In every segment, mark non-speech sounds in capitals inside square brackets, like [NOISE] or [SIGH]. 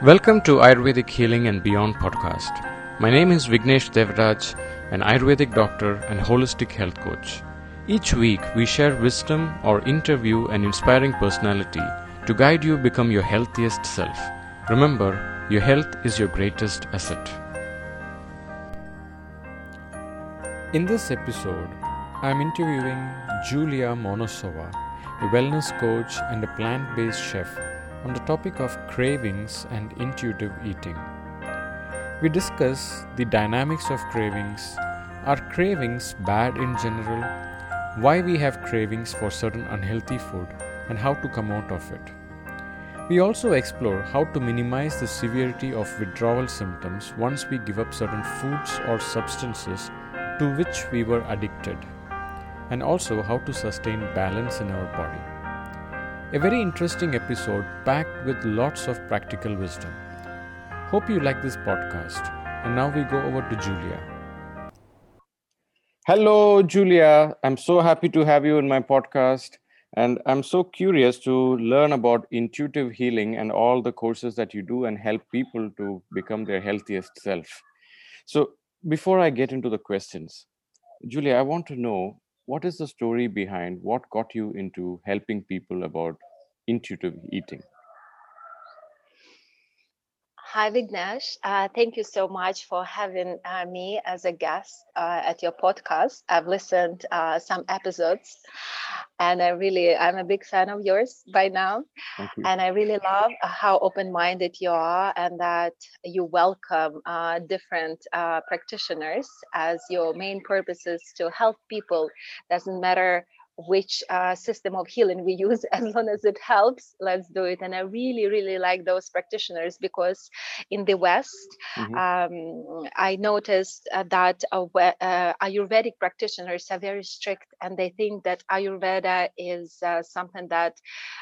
Welcome to Ayurvedic Healing and Beyond podcast. My name is Vignesh Devraj, an Ayurvedic doctor and holistic health coach. Each week, we share wisdom or interview an inspiring personality to guide you become your healthiest self. Remember, your health is your greatest asset. In this episode, I am interviewing Julia Monosova, a wellness coach and a plant based chef on the topic of cravings and intuitive eating. We discuss the dynamics of cravings, are cravings bad in general, why we have cravings for certain unhealthy food, and how to come out of it. We also explore how to minimize the severity of withdrawal symptoms once we give up certain foods or substances to which we were addicted, and also how to sustain balance in our body. A very interesting episode packed with lots of practical wisdom. Hope you like this podcast. And now we go over to Julia. Hello, Julia. I'm so happy to have you in my podcast. And I'm so curious to learn about intuitive healing and all the courses that you do and help people to become their healthiest self. So, before I get into the questions, Julia, I want to know what is the story behind what got you into helping people about intuitive eating? Hi, Vignesh. Uh, thank you so much for having uh, me as a guest uh, at your podcast. I've listened uh, some episodes, and I really, I'm a big fan of yours by now. And I really love uh, how open-minded you are, and that you welcome uh, different practitioners as your main purpose is to help people. Doesn't matter which uh, system of healing we use [LAUGHS] as long as it helps let's do it and i really really like those practitioners because in the west mm-hmm. um, i noticed uh, that uh, uh ayurvedic practitioners are very strict and they think that ayurveda is uh, something that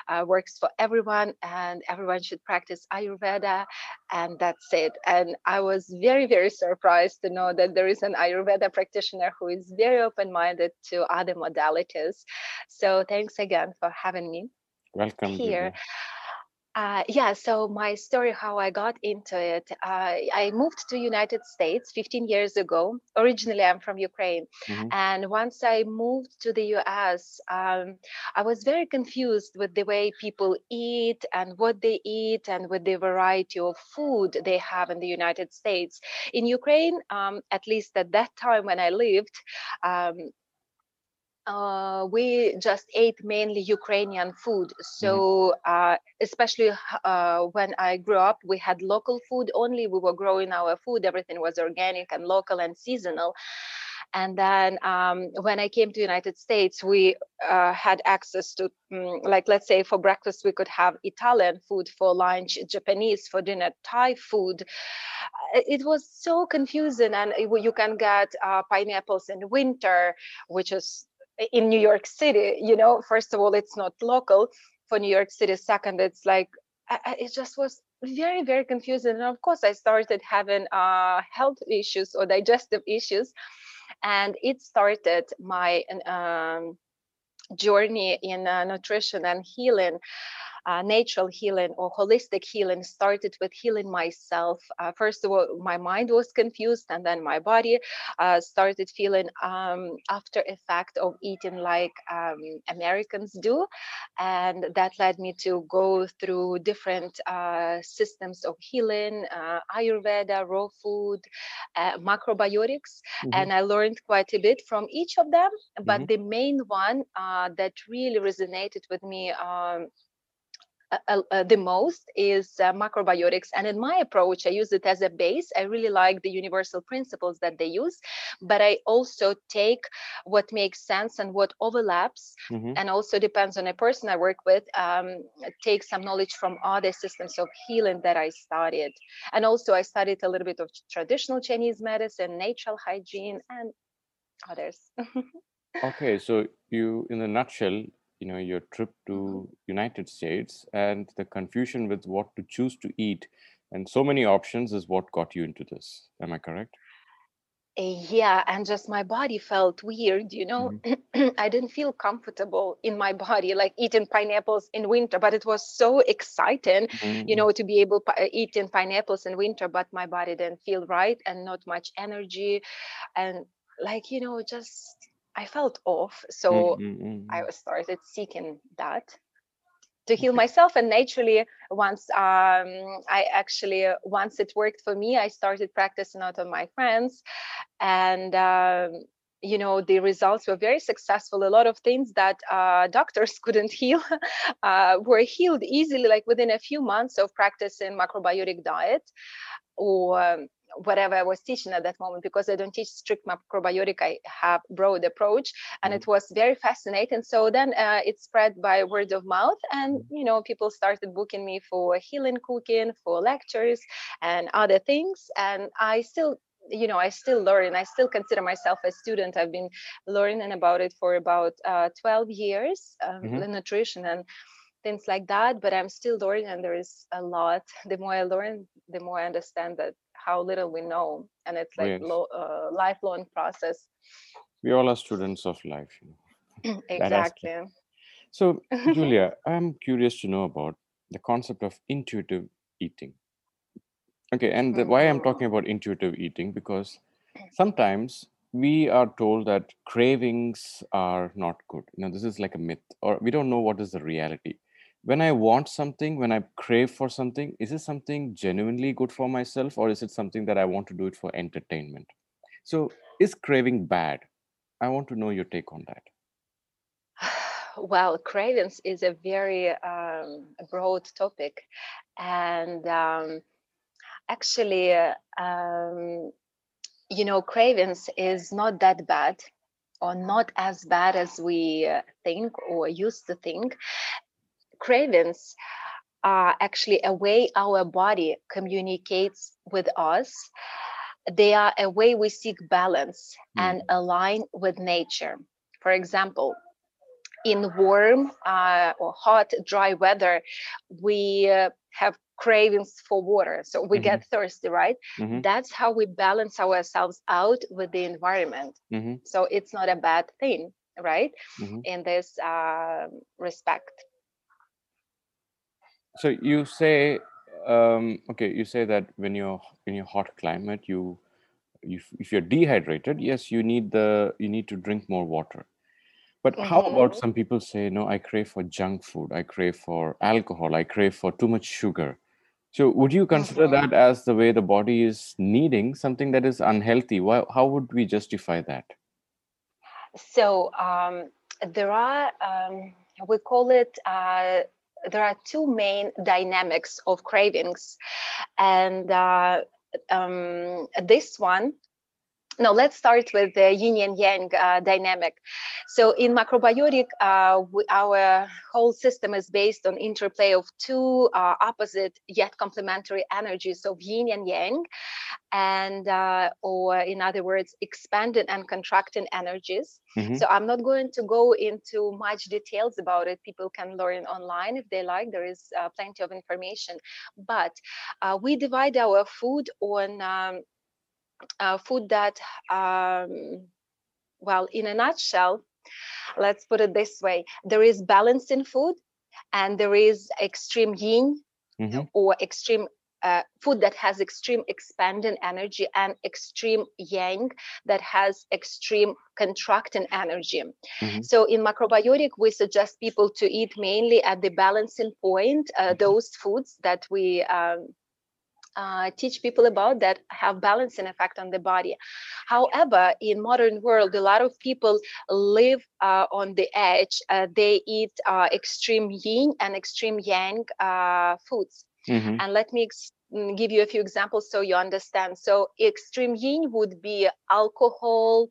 uh, works for everyone and everyone should practice ayurveda and that's it and i was very very surprised to know that there is an ayurveda practitioner who is very open-minded to other modalities so thanks again for having me welcome here uh, yeah, so my story, how I got into it, uh, I moved to United States 15 years ago. Originally, I'm from Ukraine, mm-hmm. and once I moved to the US, um, I was very confused with the way people eat and what they eat and with the variety of food they have in the United States. In Ukraine, um, at least at that time when I lived, um, uh, we just ate mainly Ukrainian food. Mm-hmm. So, uh, especially uh, when I grew up, we had local food only. We were growing our food, everything was organic and local and seasonal. And then um, when I came to United States, we uh, had access to, um, like, let's say for breakfast, we could have Italian food, for lunch, Japanese, for dinner, Thai food it was so confusing and you can get uh, pineapples in winter which is in New York City, you know, first of all, it's not local for New York City. Second, it's like I, it just was very very confusing. And of course, I started having uh, health issues or digestive issues, and it started my um, journey in uh, nutrition and healing uh, natural healing or holistic healing started with healing myself. Uh, first of all, my mind was confused, and then my body uh, started feeling um, after effect of eating like um, Americans do, and that led me to go through different uh, systems of healing, uh, Ayurveda, raw food, uh, macrobiotics, mm-hmm. and I learned quite a bit from each of them. But mm-hmm. the main one that really resonated with me um, uh, uh, the most is uh, macrobiotics. And in my approach i use it as a base. I really like the universal principles that they use but i also take what makes sense and what overlaps. Mm-hmm. and also depends on a person i work with um, take some knowledge from other systems of healing that i studied. And also i studied a little bit of traditional chinese medicine natural hygiene and others. [LAUGHS] Okay so you in a nutshell you know your trip to mm-hmm. united states and the confusion with what to choose to eat and so many options is what got you into this am i correct yeah and just my body felt weird you know mm-hmm. [CLEARS THROAT] i didn't feel comfortable in my body like eating pineapples in winter but it was so exciting mm-hmm. you know to be able to uh, eat in pineapples in winter but my body didn't feel right and not much energy and like you know just i felt off so mm-hmm. i started seeking that to heal myself and naturally once um, i actually once it worked for me i started practicing out on my friends and um, you know the results were very successful a lot of things that uh, [LAUGHS] doctors couldn't heal uh, were healed easily like within a few months of practicing macrobiotic diet or um, whatever I was teaching at that moment because I don't teach strict macrobiotic. I have broad approach, and mm-hmm. it was very fascinating. So then uh, it spread by word of mouth, and mm-hmm. you know people started booking me for healing cooking, for lectures, and other things. And I still you know i still learn i still consider myself a student i've been learning about it for about uh, 12 years um, mm-hmm. the nutrition and things like that but i'm still learning and there is a lot the more i learn the more i understand that how little we know and it's like yes. lo- uh, lifelong process. We all are students of life you know. [CLEARS THROAT] exactly. So [LAUGHS] julia i'm curious to know about the concept of intuitive eating. Okay and the, why i'm talking about intuitive eating because sometimes we are told that cravings are not good. You know this is like a myth or we don't know what is the reality when I want something, when I crave for something, is it something genuinely good for myself or is it something that I want to do it for entertainment? So, is craving bad? I want to know your take on that. [SIGHS] Well, cravings is a very um, broad topic. And um, actually, um, you know, cravings is not that bad or not as bad as we uh, think or used to think cravings are actually a way our body communicates with us. They are a way we seek balance mm. and align with nature. For example, in warm uh, or hot, dry weather, we uh, have cravings for water. So we mm-hmm. get thirsty, right? Mm-hmm. That's how we balance ourselves out with the environment. Mm-hmm. So it's not a bad thing, right? Mm-hmm. In this uh, respect so you say um, okay you say that when you're in your hot climate you if, if you're dehydrated yes you need the you need to drink more water. But mm-hmm. how about some people say no i crave for junk food. I crave for alcohol. I crave for too much sugar. So would you consider mm-hmm. that as the way the body is needing something that is unhealthy? Why, how would we justify that? So um, there are um, we call it uh, there are two main dynamics of cravings. And uh, um, this one no, let's start with the yin and yang uh, dynamic. So in macrobiotic, uh, we, our whole system is based on interplay of two uh, opposite yet complementary energies of yin and yang, and uh, or in other words, expanding and contracting energies. Mm-hmm. So I'm not going to go into much details about it. People can learn online if they like. There is uh, plenty of information, but uh, we divide our food on um, uh, food that, um, well, in a nutshell, let's put it this way there is balance in food and there is extreme yin mm-hmm. or extreme uh, food that has extreme expanding energy and extreme yang that has extreme contracting energy. Mm-hmm. So in macrobiotic, we suggest people to eat mainly at the balancing point uh, mm-hmm. those foods that we um, uh, teach people about that have balancing effect on the body. However in modern world a lot of people live uh, on the edge uh, they eat uh, extreme yin and extreme yang uh, foods. Mm-hmm. and let me ex- mm, give you a few examples so you understand. So extreme yin would be alcohol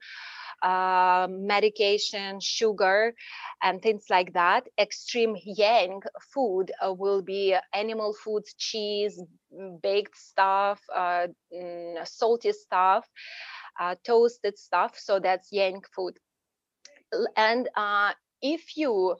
uh, medication, sugar, and things like that. Extreme yang food uh, will be animal foods, cheese, baked stuff, uh, mm, salty stuff, uh, toasted stuff. So that's yang food. And uh, if you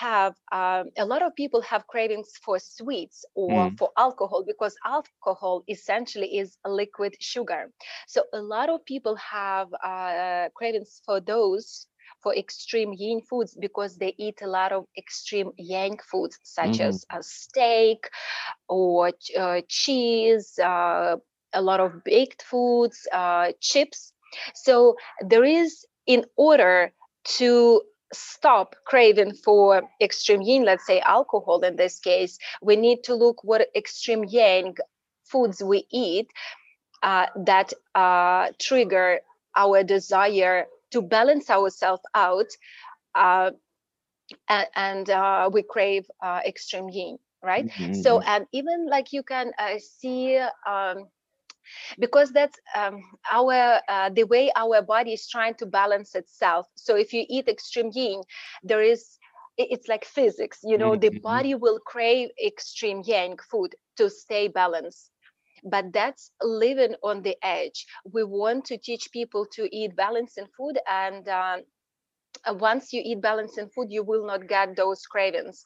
have um, a lot of people have cravings for sweets or mm. for alcohol because alcohol essentially is liquid sugar. So a lot of people have uh, cravings for those for extreme yin foods because they eat a lot of extreme yang foods such mm-hmm. as a steak or uh, cheese uh, a lot of baked foods uh, chips so there is in order to stop craving for extreme yin let's say alcohol in this case we need to look what extreme yang foods we eat uh, that uh, trigger our desire to balance ourselves out uh, and, and uh, we crave uh, extreme yin right mm-hmm. so and even like you can uh, see um, because that's um, our uh, the way our body is trying to balance itself. So if you eat extreme yin there is it's like physics you know mm-hmm. the body will crave extreme yang food to stay balanced. But that's living on the edge. We want to teach people to eat balanced food and uh, once you eat balancing food you will not get those cravings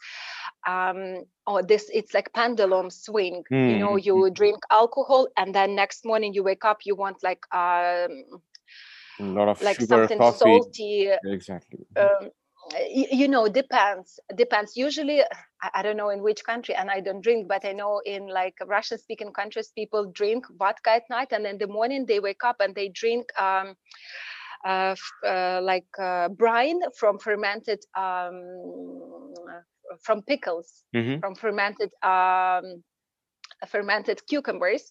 um or this it's like pendulum swing mm. you know you mm-hmm. drink alcohol and then next morning you wake up you want like um a lot of like sugar, something coffee. salty exactly um, you, you know depends depends usually I, don't know in which country and i don't drink but i know in like russian speaking countries people drink vodka at night and in the morning they wake up and they drink um uh, uh, like uh, brine from fermented um, from pickles mm-hmm. from fermented um, fermented cucumbers.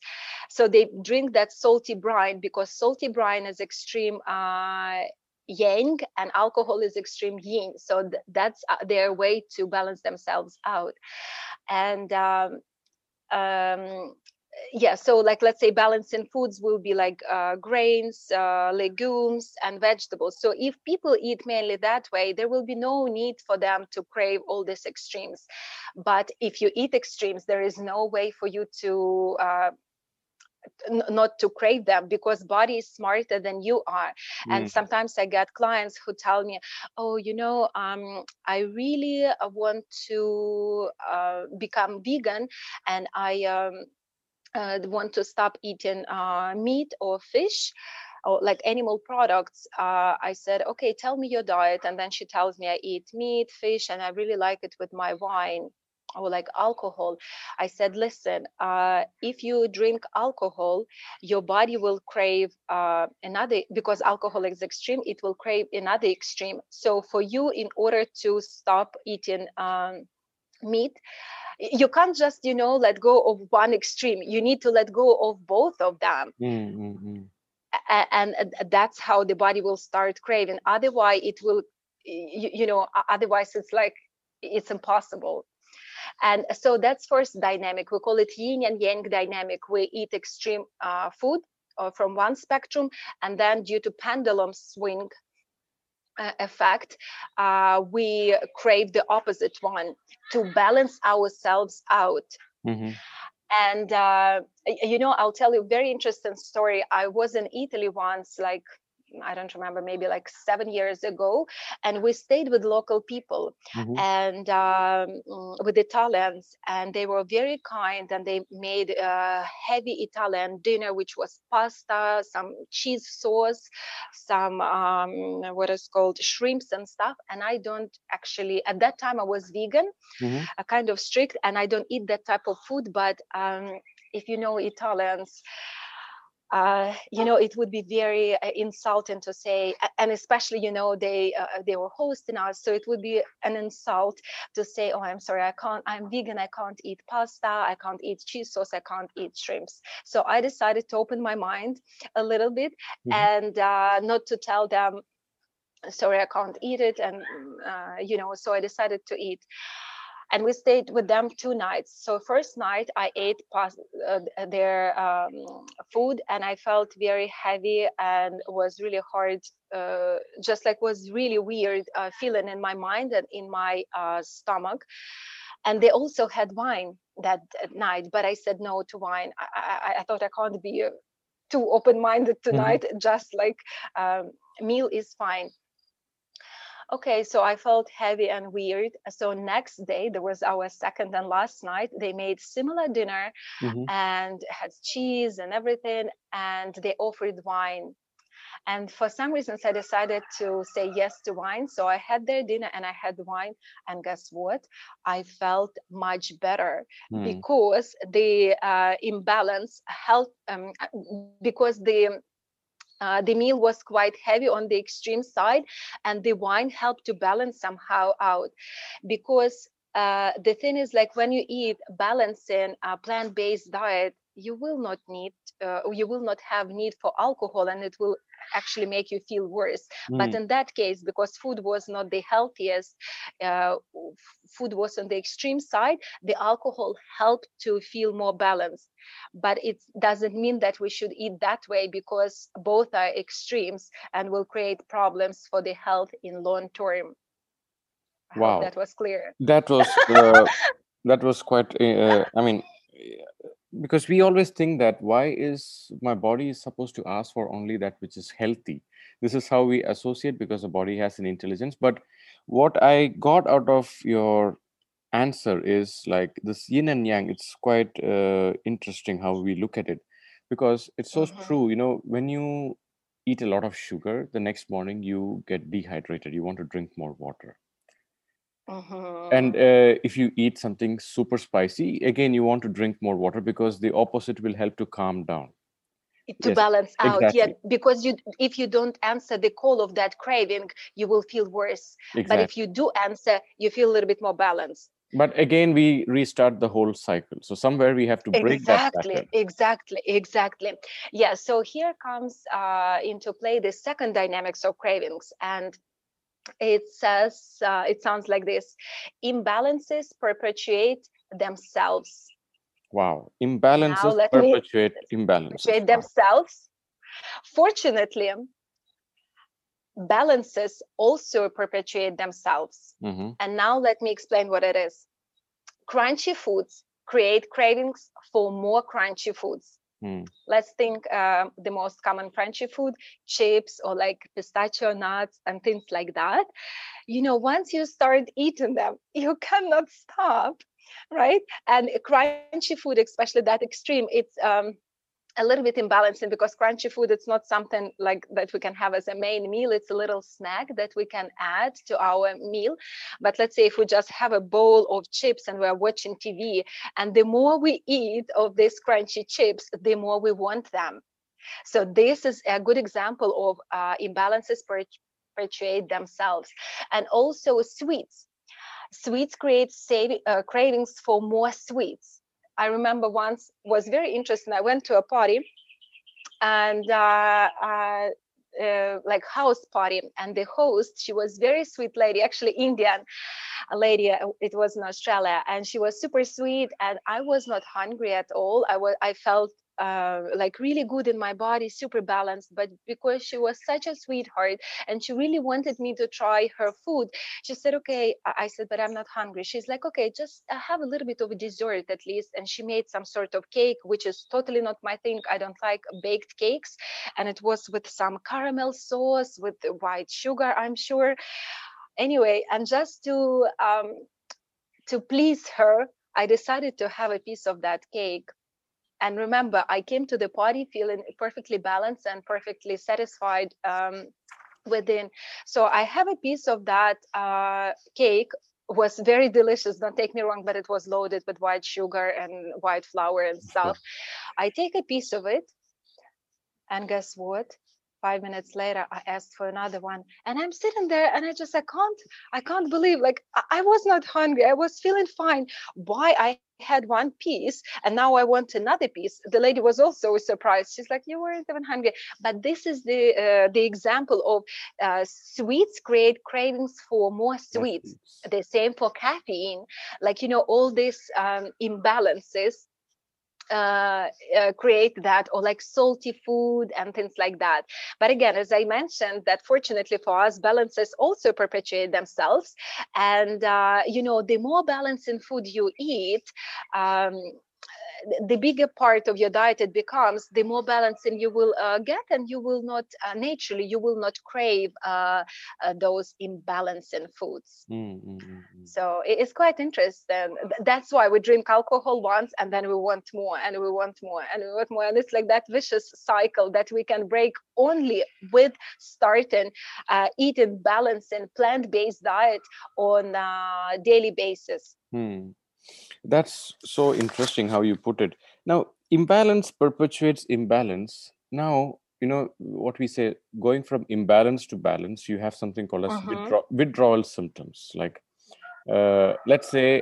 So they drink that salty brine because salty brine is extreme uh, yang and alcohol is extreme yin. So th- that's uh, their way to balance themselves out. And um, um, yeah so like let's say balancing foods will be like uh, grains uh, legumes and vegetables. So if people eat mainly that way there will be no need for them to crave all these extremes. But if you eat extremes there is no way for you to uh, n- not to crave them because body is smarter than you are. Mm. and sometimes i get clients who tell me oh you know um, i really uh, want to uh, become vegan and i um, uh, want to stop eating uh, meat or fish or like animal products uh, i said okay tell me your diet. And then she tells me i eat meat fish and i really like it with my wine or like alcohol. I said listen uh, if you drink alcohol your body will crave uh, another because alcohol is extreme it will crave another extreme. So for you in order to stop eating um, meat you can't just you know let go of one extreme you need to let go of both of them mm-hmm. and, and that's how the body will start craving otherwise it will you, you know otherwise it's like it's impossible and so that's first dynamic. We call it yin and yang dynamic. We eat extreme uh, food uh, from one spectrum, and then due to pendulum swing effect, uh, we crave the opposite one to balance ourselves out. Mm-hmm. And uh, you know, I'll tell you a very interesting story. I was in Italy once, like I don't remember, maybe like seven years ago, and we stayed with local people mm-hmm. and um, with Italians, and they were very kind, and they made a heavy Italian dinner, which was pasta, some cheese sauce, some um, what is called shrimps and stuff. And I don't actually at that time I was vegan, mm-hmm. a kind of strict, and I don't eat that type of food, but um, if you know Italians, uh, you know it would be very uh, insulting to say and especially you know they uh, they were hosting us so it would be an insult to say oh i'm sorry i can't i'm vegan i can't eat pasta i can't eat cheese sauce i can't eat shrimps so i decided to open my mind a little bit mm-hmm. and uh, not to tell them sorry i can't eat it and uh, you know so i decided to eat and we stayed with them two nights so first night i ate past, uh, their um, food and i felt very heavy and was really hard uh, just like was really weird uh, feeling in my mind and in my uh, stomach and they also had wine that night but i said no to wine i, I, I thought i can't be uh, too open-minded mm-hmm. tonight mm-hmm. just like um, meal is fine okay so i felt heavy and weird so next day there was our second and last night they made similar dinner mm-hmm. and had cheese and everything and they offered wine and for some reasons i decided to say yes to wine so i had their dinner and i had wine and guess what i felt much better mm. because the uh, imbalance helped um, because the uh, the meal was quite heavy on the extreme side and the wine helped to balance somehow out because uh, the thing is like when you eat balancing a plant-based diet you will not need uh, you will not have need for alcohol and it will actually make you feel worse. Mm. but in that case because food was not the healthiest uh, food was on the extreme side the alcohol helped to feel more balanced. But it doesn't mean that we should eat that way because both are extremes and will create problems for the health in long term. Wow. that was clear. That was uh, that was quite uh, i mean because we always think that why is my body is supposed to ask for only that which is healthy? This is how we associate because the body has an intelligence. But what i got out of your answer is like this yin and yang it's quite uh, interesting how we look at it. Because it's so mm-hmm. true you know when you eat a lot of sugar the next morning you get dehydrated you want to drink more water uh-huh. And uh, if you eat something super spicy, again, you want to drink more water because the opposite will help to calm down. To yes, balance out, exactly. yeah, because you if you don't answer the call of that craving, you will feel worse. Exactly. But if you do answer, you feel a little bit more balanced. But again, we restart the whole cycle. So somewhere we have to break exactly, that. Exactly, exactly, exactly. Yeah. So here comes uh, into play the second dynamics of cravings, and it says uh, it sounds like this imbalances perpetuate themselves. Wow. Imbalances perpetuate imbalances. perpetuate wow. themselves. Fortunately balances also perpetuate themselves. Mm-hmm. and now let me explain what it is. Crunchy foods create cravings for more crunchy foods Mm. Let's think uh, the most common crunchy food, chips or like pistachio nuts and things like that. You know, once you start eating them, [LAUGHS] you cannot stop, right? And crunchy food, especially that extreme, it's um, a little bit imbalancing because crunchy food it's not something like that we can have as a main meal. It's a little snack that we can add to our meal. But let's say if we just have a bowl of chips and we're watching tv and the more we eat of these crunchy chips the more we want them. So this is a good example of uh, imbalances perpetuate themselves. And also sweets. Sweets create uh, cravings for more sweets I remember once was very interesting. I went to a party and uh, uh, uh, like house party and the host she was very sweet lady actually indian lady uh, it was in australia and she was super sweet and i was not hungry at all i was i felt uh, like really good in my body, super balanced. But because she was such a sweetheart and she really wanted me to try her food, she said, Okay. I said, But I'm not hungry. She's like, Okay, just uh, have a little bit of a dessert at least. And she made some sort of cake, which is totally not my thing. I don't like baked cakes. And it was with some caramel sauce, with white sugar, I'm sure. Anyway, and just to um, to please her, I decided to have a piece of that cake and remember i came to the party feeling perfectly balanced and perfectly satisfied um, within. So i have a piece of that uh, cake. Was very delicious don't take me wrong but it was loaded with white sugar and white flour and stuff. I take a piece of it and guess what five minutes later i asked for another one and i'm sitting there and i just i can't i can't believe like i was not hungry i was feeling fine. Why i had one piece and now i want another piece. The lady was also surprised. She's like you weren't even hungry. But this is the uh, the example of uh, sweets create cravings for more sweets. the same for caffeine. Like you know all these um, imbalances uh, uh, create that or like salty food and things like that. But again as i mentioned that fortunately for us balances also perpetuate themselves. And uh, you know the more balance in food you eat um, the bigger part of your diet it becomes the more balancing you will uh, get and you will not uh, naturally you will not crave uh, uh those imbalancing foods mm-hmm. so it's quite interesting that's why we drink alcohol once and then we want more and we want more and we want more and it's like that vicious cycle that we can break only with starting uh, eating balancing plant-based diet on a daily basis hmm. That's so interesting how you put it. Now, imbalance perpetuates imbalance. Now, you know what we say going from imbalance to balance, you have something called as uh-huh. withdraw- withdrawal symptoms. Like, uh, let's say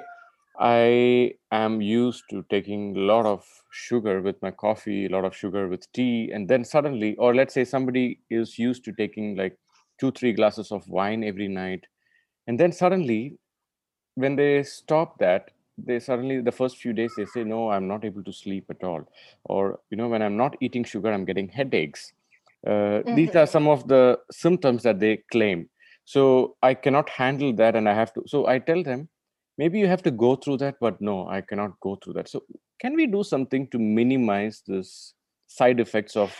I am used to taking a lot of sugar with my coffee, a lot of sugar with tea, and then suddenly, or let's say somebody is used to taking like two, three glasses of wine every night, and then suddenly, when they stop that, they suddenly the first few days they say no i'm not able to sleep at all or you know when i'm not eating sugar i'm getting headaches uh, mm-hmm. these are mm-hmm. some of the symptoms that they claim so i cannot handle that and i have to so i tell them maybe you have to go through that but no i cannot go through that so can we do something to minimize this side effects of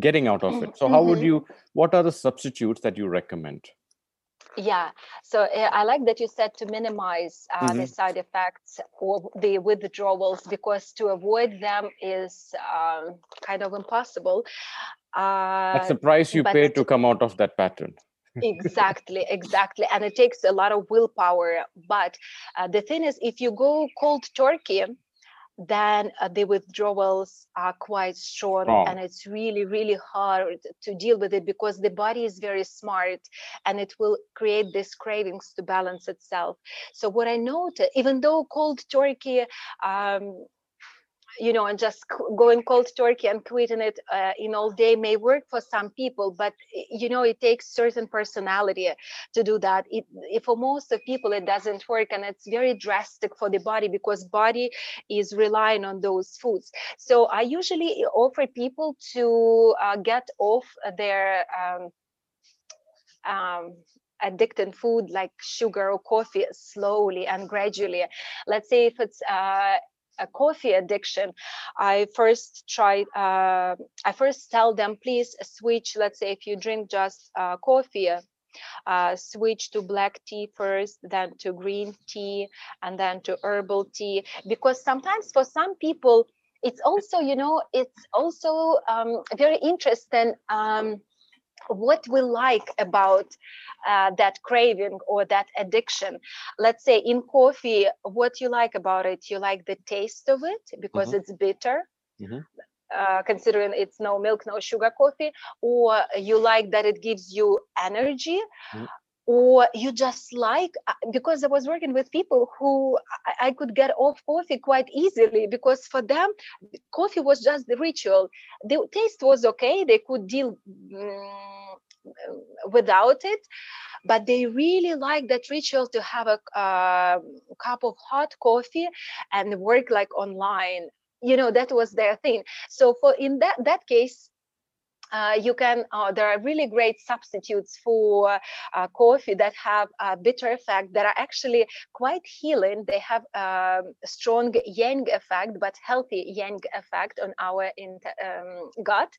getting out of it so how would mm-hmm. you what are the substitutes that you recommend yeah so uh, i like that you said to minimize uh, mm-hmm. the side effects or the withdrawals because to avoid them is um, kind of impossible uh, that's the price you pay to come out of that pattern exactly exactly and it takes a lot of willpower but uh, the thing is if you go cold turkey then uh, the withdrawals are quite strong oh. and it's really really hard to deal with it because the body is very smart and it will create these cravings to balance itself so what i noted even though cold turkey um, you know, and just going cold turkey and quitting it uh, in all day may work for some people, but you know, it takes certain personality to do that. It, for most of people, it doesn't work, and it's very drastic for the body because body is relying on those foods. So I usually offer people to uh, get off their um, um, addicting food like sugar or coffee slowly and gradually let's say if it's uh, a coffee addiction i first try uh, i first tell them please switch let's say if you drink just uh, coffee uh, switch to black tea first, then to green tea, and then to herbal tea. Because sometimes for some people, it's also, you know, it's also um, very interesting. Um, what we like about uh, that craving or that addiction let's say in coffee what you like about it you like the taste of it because mm-hmm. it's bitter mm-hmm. uh, considering it's no milk no sugar coffee or you like that it gives you energy mm-hmm or you just like uh, because i was working with people who I, I, could get off coffee quite easily because for them coffee was just the ritual. The taste was okay they could deal um, without it but they really like that ritual to have a uh, cup of hot coffee and work like online. You know that was their thing. So for in that that case uh, you can uh, there are really great substitutes for uh, coffee that have a bitter effect that are actually quite healing. They have a um, strong yang effect but healthy yang effect on our in, um, gut.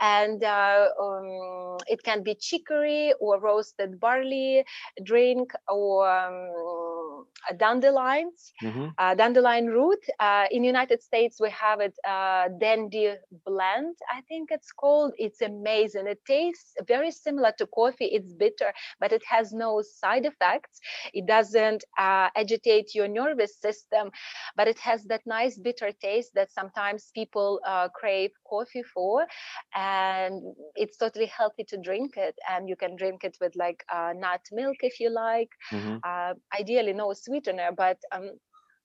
And uh, um, it can be chicory or roasted barley drink or um, dandelions mm-hmm. Uh, dandelion root uh, in the united states we have it dandy blend i think it's called it's amazing. It tastes very similar to coffee. It's bitter, but it has no side effects. It doesn't uh, agitate your nervous system, but it has that nice bitter taste that sometimes people uh, crave coffee for. And it's totally healthy to drink it. And you can drink it with like uh, nut milk if you like. Mm-hmm. Uh, ideally, no sweetener, but um,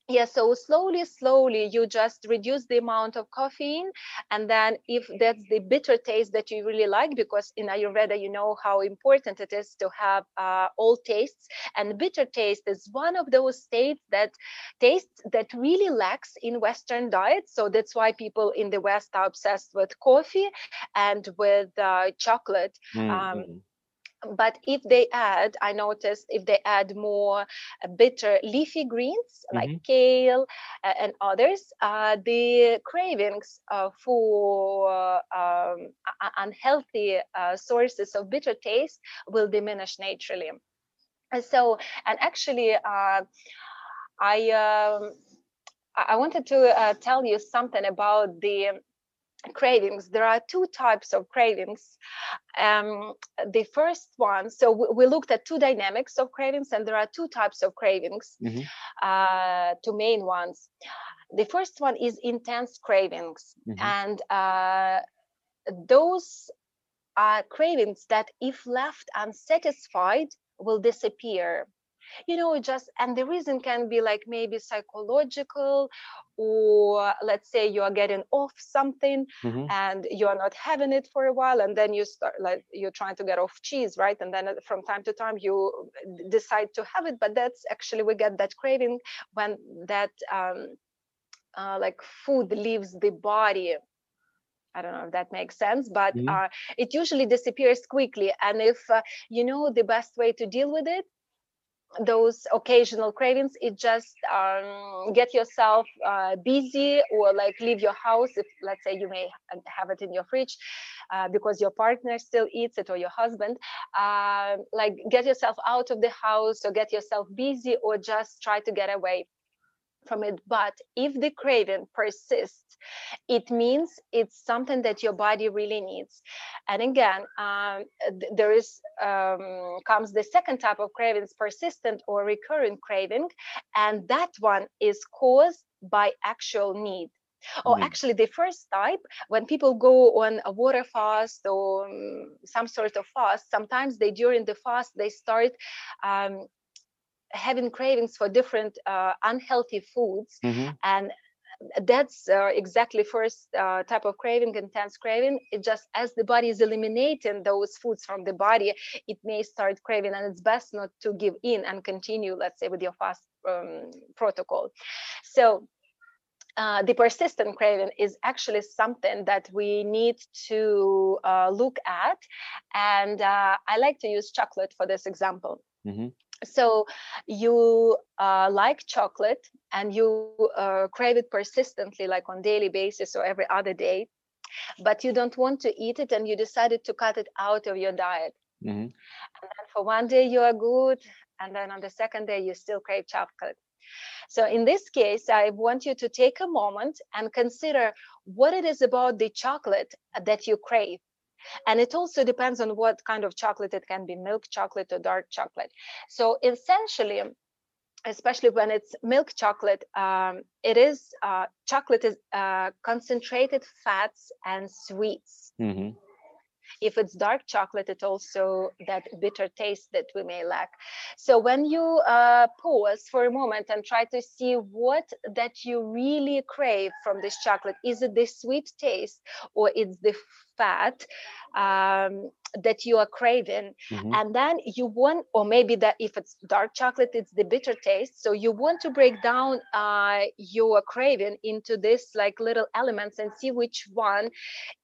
yeah so slowly slowly you just reduce the amount of caffeine and then if that's the bitter taste that you really like because in ayurveda you know how important it is to have uh, all tastes and bitter taste is one of those states that tastes that really lacks in western diets so that's why people in the west are obsessed with coffee and with uh, chocolate mm-hmm. um, but if they add i noticed if they add more uh, bitter leafy greens like mm-hmm. kale uh, and others uh, the cravings uh, for um, unhealthy uh, sources of bitter taste will diminish naturally and so and actually uh, i um, i wanted to tell you something about the cravings there are two types of cravings um, the first one so we looked at two dynamics of cravings and there are two types of cravings mm-hmm. uh, two main ones the first one is intense cravings mm-hmm. and uh, those are cravings that if left unsatisfied will disappear you know just and the reason can be like maybe psychological or let's say you are getting off something mm-hmm. and you are not having it for a while and then you start like you're trying to get off cheese right and then uh, from time to time you decide to have it but that's actually we get that craving when that um uh, like food leaves the body I don't know if that makes sense, but mm-hmm. uh, it usually disappears quickly. And if uh, you know the best way to deal with it, those occasional cravings. It just um, get yourself uh, busy or like leave your house if let's say you may have it in your fridge uh, because your partner still eats it or your husband. Uh, like get yourself out of the house or get yourself busy or just try to get away from it. But if the craving persists it means it's something that your body really needs and again um, there is um, comes the second type of cravings persistent or recurrent craving and that one is caused by actual need or mm-hmm. actually the first type when people go on a water fast or um, some sort of fast sometimes they during the fast they start um, having cravings for different uh, unhealthy foods mm-hmm. and that's uh, exactly first uh, type of craving intense craving. It just as the body is eliminating those foods from the body it may start craving and it's best not to give in and continue let's say with your fast um, protocol. So uh, the persistent craving is actually something that we need to uh, look at. And uh, i like to use chocolate for this example. Mm-hmm so you uh, like chocolate and you uh, crave it persistently like on daily basis or every other day but you don't want to eat it and you decided to cut it out of your diet. Mm-hmm. and then for one day you are good and then on the second day you still crave chocolate. So in this case i want you to take a moment and consider what it is about the chocolate that you crave and it also depends on what kind of chocolate it can be milk chocolate or dark chocolate. So essentially especially when it's milk chocolate um, it is uh, chocolate is uh, concentrated fats and sweets. Mm-hmm if it's dark chocolate it also that bitter taste that we may lack. So when you uh, pause for a moment and try to see what that you really crave from this chocolate is it the sweet taste or it's the fat um, that you are craving mm-hmm. and then you want or maybe that if it's dark chocolate it's the bitter taste. So you want to break down uh, your craving into this like little elements and see which one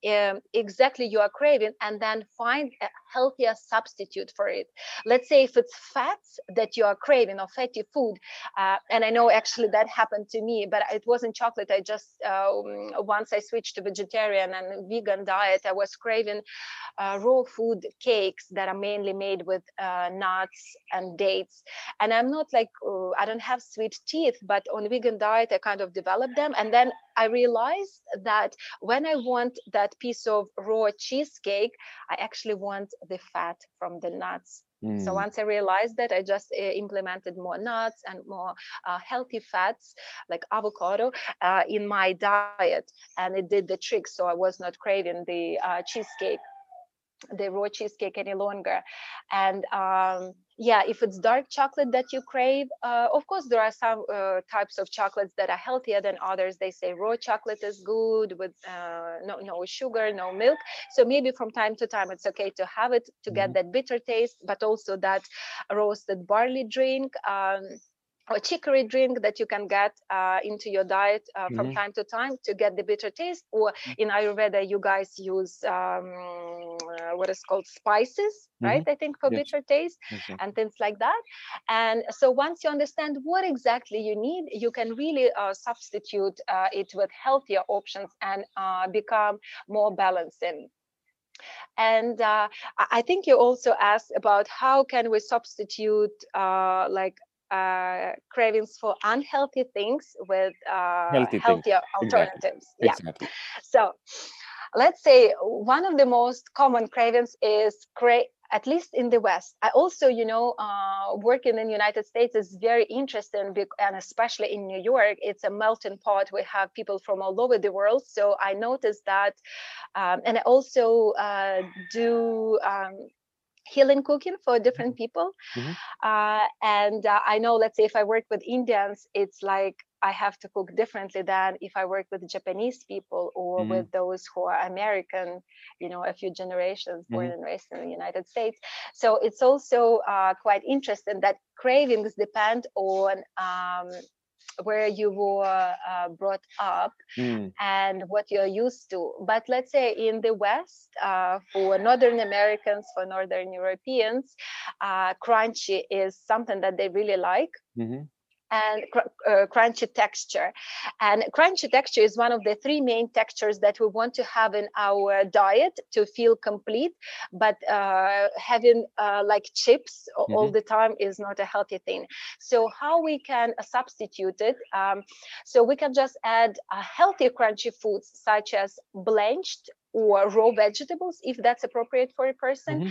um, exactly you are craving and then find a healthier substitute for it. Let's say if it's fats that you are craving or fatty food uh, and i know actually that happened to me but it wasn't chocolate. I just um, once i switched to vegetarian and vegan diet i was craving uh, raw food cakes that are mainly made with uh, nuts and dates and i'm not like uh, i don't have sweet teeth but on vegan diet i kind of developed them and then i realized that when i want that piece of raw cheesecake i actually want the fat from the nuts Mm. So once I realized that, I just uh, implemented more nuts and more uh, healthy fats like avocado uh, in my diet, and it did the trick. So I was not craving the uh, cheesecake the raw cheesecake any longer. And um, yeah if it's dark chocolate that you crave uh, of course there are some uh, types of chocolates that are healthier than others. They say raw chocolate is good with uh, no no sugar no milk. So maybe from time to time it's okay to have it to get mm-hmm. that bitter taste but also that roasted barley drink. Um, or chicory drink that you can get uh, into your diet uh, from mm-hmm. time to time to get the bitter taste. Or mm. in Ayurveda, you guys use um, uh, what is called spices, mm-hmm. right? I think for yes. bitter taste okay. and things like that. And so once you understand what exactly you need, you can really uh, substitute uh, it with healthier options and uh, become more balanced in And uh, I think you also asked about how can we substitute uh, like uh, cravings for unhealthy things with uh, healthier alternatives. Exactly. Yeah. Exactly. So let's say one of the most common cravings is cra- at least in the west i also you know uh, working in the united states is very interesting and especially in new york it's a melting pot we have people from all over the world so i noticed that um, and i also uh, do um, healing cooking for different mm-hmm. people mm-hmm. uh, and uh, i know let's say if i work with indians it's like i have to cook differently than if i work with japanese people or mm-hmm. with those who are american you know a few generations born mm-hmm. and raised in the united states so it's also uh, quite interesting that cravings depend on um, where you were uh, brought up mm. and what you're used to. But let's say in the West, uh, for Northern Americans, for Northern Europeans, uh, crunchy is something that they really like. Mm-hmm and cr- uh, crunchy texture. And crunchy texture is one of the three main textures that we want to have in our diet to feel complete. But uh, having uh, like chips mm-hmm. all the time is not a healthy thing. So how we can substitute it? Um, so we can just add healthy crunchy foods such as blanched or raw vegetables if that's appropriate for a person mm-hmm.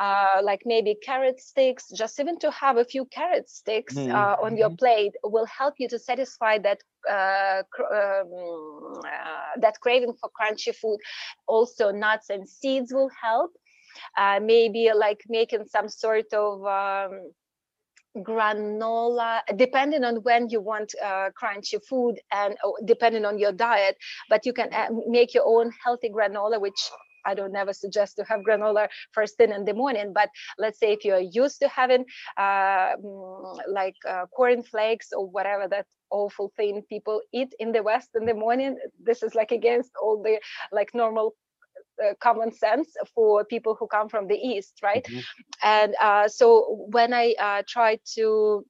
uh, like maybe carrot sticks just even to have a few carrot sticks mm-hmm. uh, on your mm-hmm. plate will help you to satisfy that uh, um, uh, that craving for crunchy food also nuts and seeds will help uh, maybe like making some sort of um, granola depending on when you want uh, crunchy food and oh, depending on your diet but you can uh, make your own healthy granola which I don't never suggest to have granola first thing in the morning, but let's say if you're used to having uh, like uh, corn flakes or whatever that awful thing people eat in the West in the morning, this is like against all the like normal uh, common sense for people who come from the east right mm-hmm. and uh, so when i uh, try to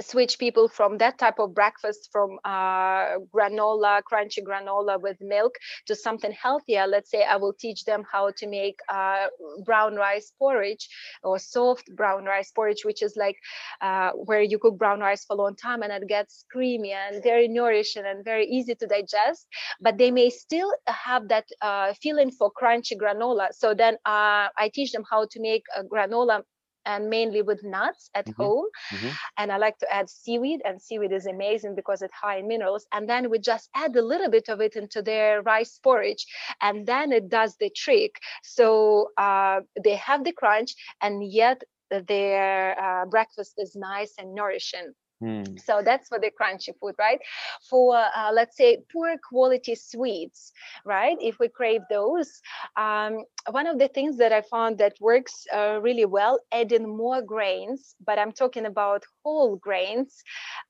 switch people from that type of breakfast from uh, granola crunchy granola with milk to something healthier. Let's say i will teach them how to make uh, brown rice porridge or soft brown rice porridge which is like uh, where you cook brown rice for a long time and it gets creamy and very nourishing and very easy to digest but they may still have that uh, feeling for crunchy granola. So then uh, i teach them how to make a granola and mainly with nuts at mm-hmm. home. Mm-hmm. And I like to add seaweed, and seaweed is amazing because it's high in minerals. And then we just add a little bit of it into their rice porridge, and then it does the trick. So uh, they have the crunch, and yet their uh, breakfast is nice and nourishing. Mm. So that's for the crunchy food, right? For uh, let's say poor quality sweets, right? If we crave those, um, one of the things that I found that works uh, really well, adding more grains, but I'm talking about whole grains,